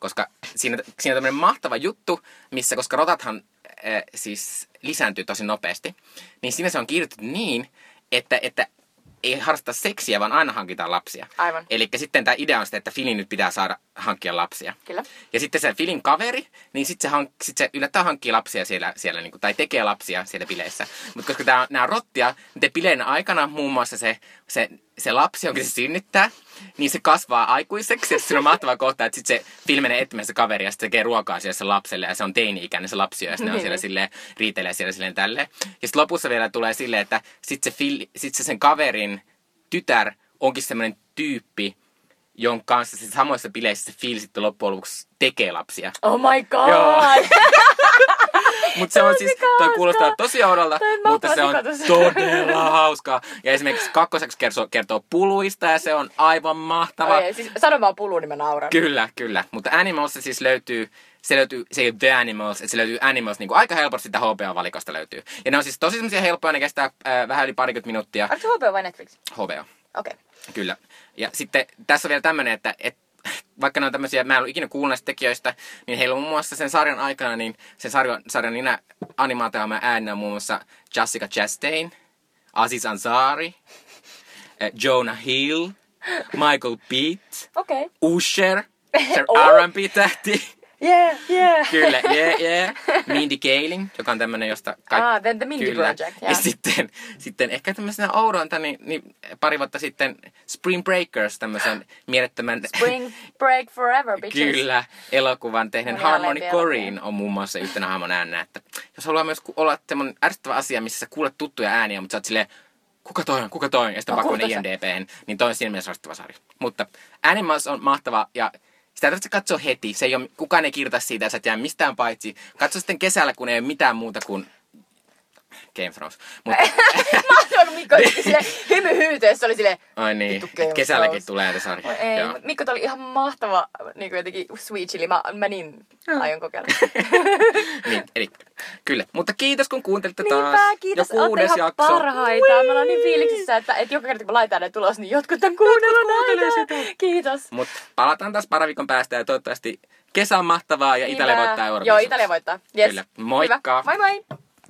Koska siinä, siinä on tämmöinen mahtava juttu, missä, koska rotathan äh, siis lisääntyy tosi nopeasti, niin siinä se on kirjoitettu niin, että, että ei harrasta seksiä, vaan aina hankitaan lapsia. Aivan. Eli sitten tämä idea on sitä, että Filin nyt pitää saada hankkia lapsia. Kyllä. Ja sitten se Filin kaveri, niin sitten se, hank, sit se yllättäen hankkii lapsia siellä, siellä niinku, tai tekee lapsia siellä bileissä. Mutta koska tää, nämä rottia, niin bileen aikana muun muassa se, se, se lapsi, jonka se synnyttää, niin se kasvaa aikuiseksi. Ja siinä on mahtava kohta, että sitten se Phil menee etsimään se kaveri ja sitten tekee ruokaa siellä se lapselle. Ja se on teini-ikäinen se lapsi, ja sitten ne on Niin. siellä silleen, riitelee siellä silleen tälleen. Ja sitten lopussa vielä tulee silleen, että sitten se, Phil, sit se sen kaverin tytär onkin semmoinen tyyppi, jonka kanssa siis samoissa bileissä se Phil sitten loppujen lopuksi tekee lapsia. Oh my god! Joo. mutta se on siis, toi kuulostaa tosi oudolta, mutta se on todella hauskaa. Ja esimerkiksi kakkoseksi kertoo, kertoo puluista ja se on aivan mahtava. Oi, siis sano vaan pulu, niin mä nauran. Kyllä, kyllä. Mutta Animals se siis löytyy, se löytyy, se ei ole The Animals, että se löytyy Animals, niin kuin aika helposti sitä HBO-valikosta löytyy. Ja ne on siis tosi semmoisia helppoja, ne kestää äh, vähän yli parikymmentä minuuttia. Onko se HBO vai Netflix? HBO, Okei. Okay. Kyllä. Ja sitten tässä on vielä tämmöinen, että, että vaikka ne on tämmöisiä, mä en ollut ikinä kuullut näistä tekijöistä, niin heillä on muun muassa sen sarjan aikana, niin sen sarjan, sarjan ninä animaatioima ääninä on muun muassa Jessica Chastain, Aziz Ansari, eh, Jonah Hill, Michael Pitt. Okay. Usher, Oh. R&B-tähti. Yeah, yeah. Kyllä, yeah, yeah. Mindy Kaling, joka on tämmönen, josta Ah, The- The Mindy Project, Ja yeah. sitten, sitten ehkä tämmöisenä oudointa, niin, niin pari vuotta sitten Spring Breakers, tämmöisen mielettömän... Spring Break Forever, bitches. Kyllä, elokuvan tehneen Harmony. Korine on muun muassa yhtenä hahmon äänenä, että jos haluaa myös olla semmoinen ärsyttävä asia, missä sä kuulet tuttuja ääniä, mutta sä oot silleen, kuka toi on, kuka toi on, ja sitten No, se- IMDB:hen, niin toi on siinä mielessä sarja. Mutta Animals on mahtava, ja sitä ei katsoa heti. Se ei ole, kukaan ei kirjoita siitä, ja sä et jää mistään paitsi. Katso sitten kesällä, kun ei ole mitään muuta kuin Game of Thrones. Mutta, Mahtavaa, kun Mikko oli sille hymy hyyteessä oli silleen, ai niin, Game kesälläkin Thrones. tulee näitä sarja. Oi ei, Joo. mut Mikko oli ihan mahtava niin kuin jotenkin sweet chili. Mä, mä niin aion kokeilla. niin, eli kyllä. Mutta kiitos kun kuuntelitte taas. Niinpä, kiitos. Jo kuudes Ootte ihan jakso. parhaita. Me ollaan niin fiiliksissä, että, että joka kerta kun laitetaan ne tulos, niin jotkut on kuunnellut näitä. Kiitos. Mutta palataan taas parin viikon päästä ja toivottavasti kesä on mahtavaa ja Italia voittaa Euroviisut. Joo, Italia voittaa. Yes. Kyllä. Moikka. Hyvä. Moi moi.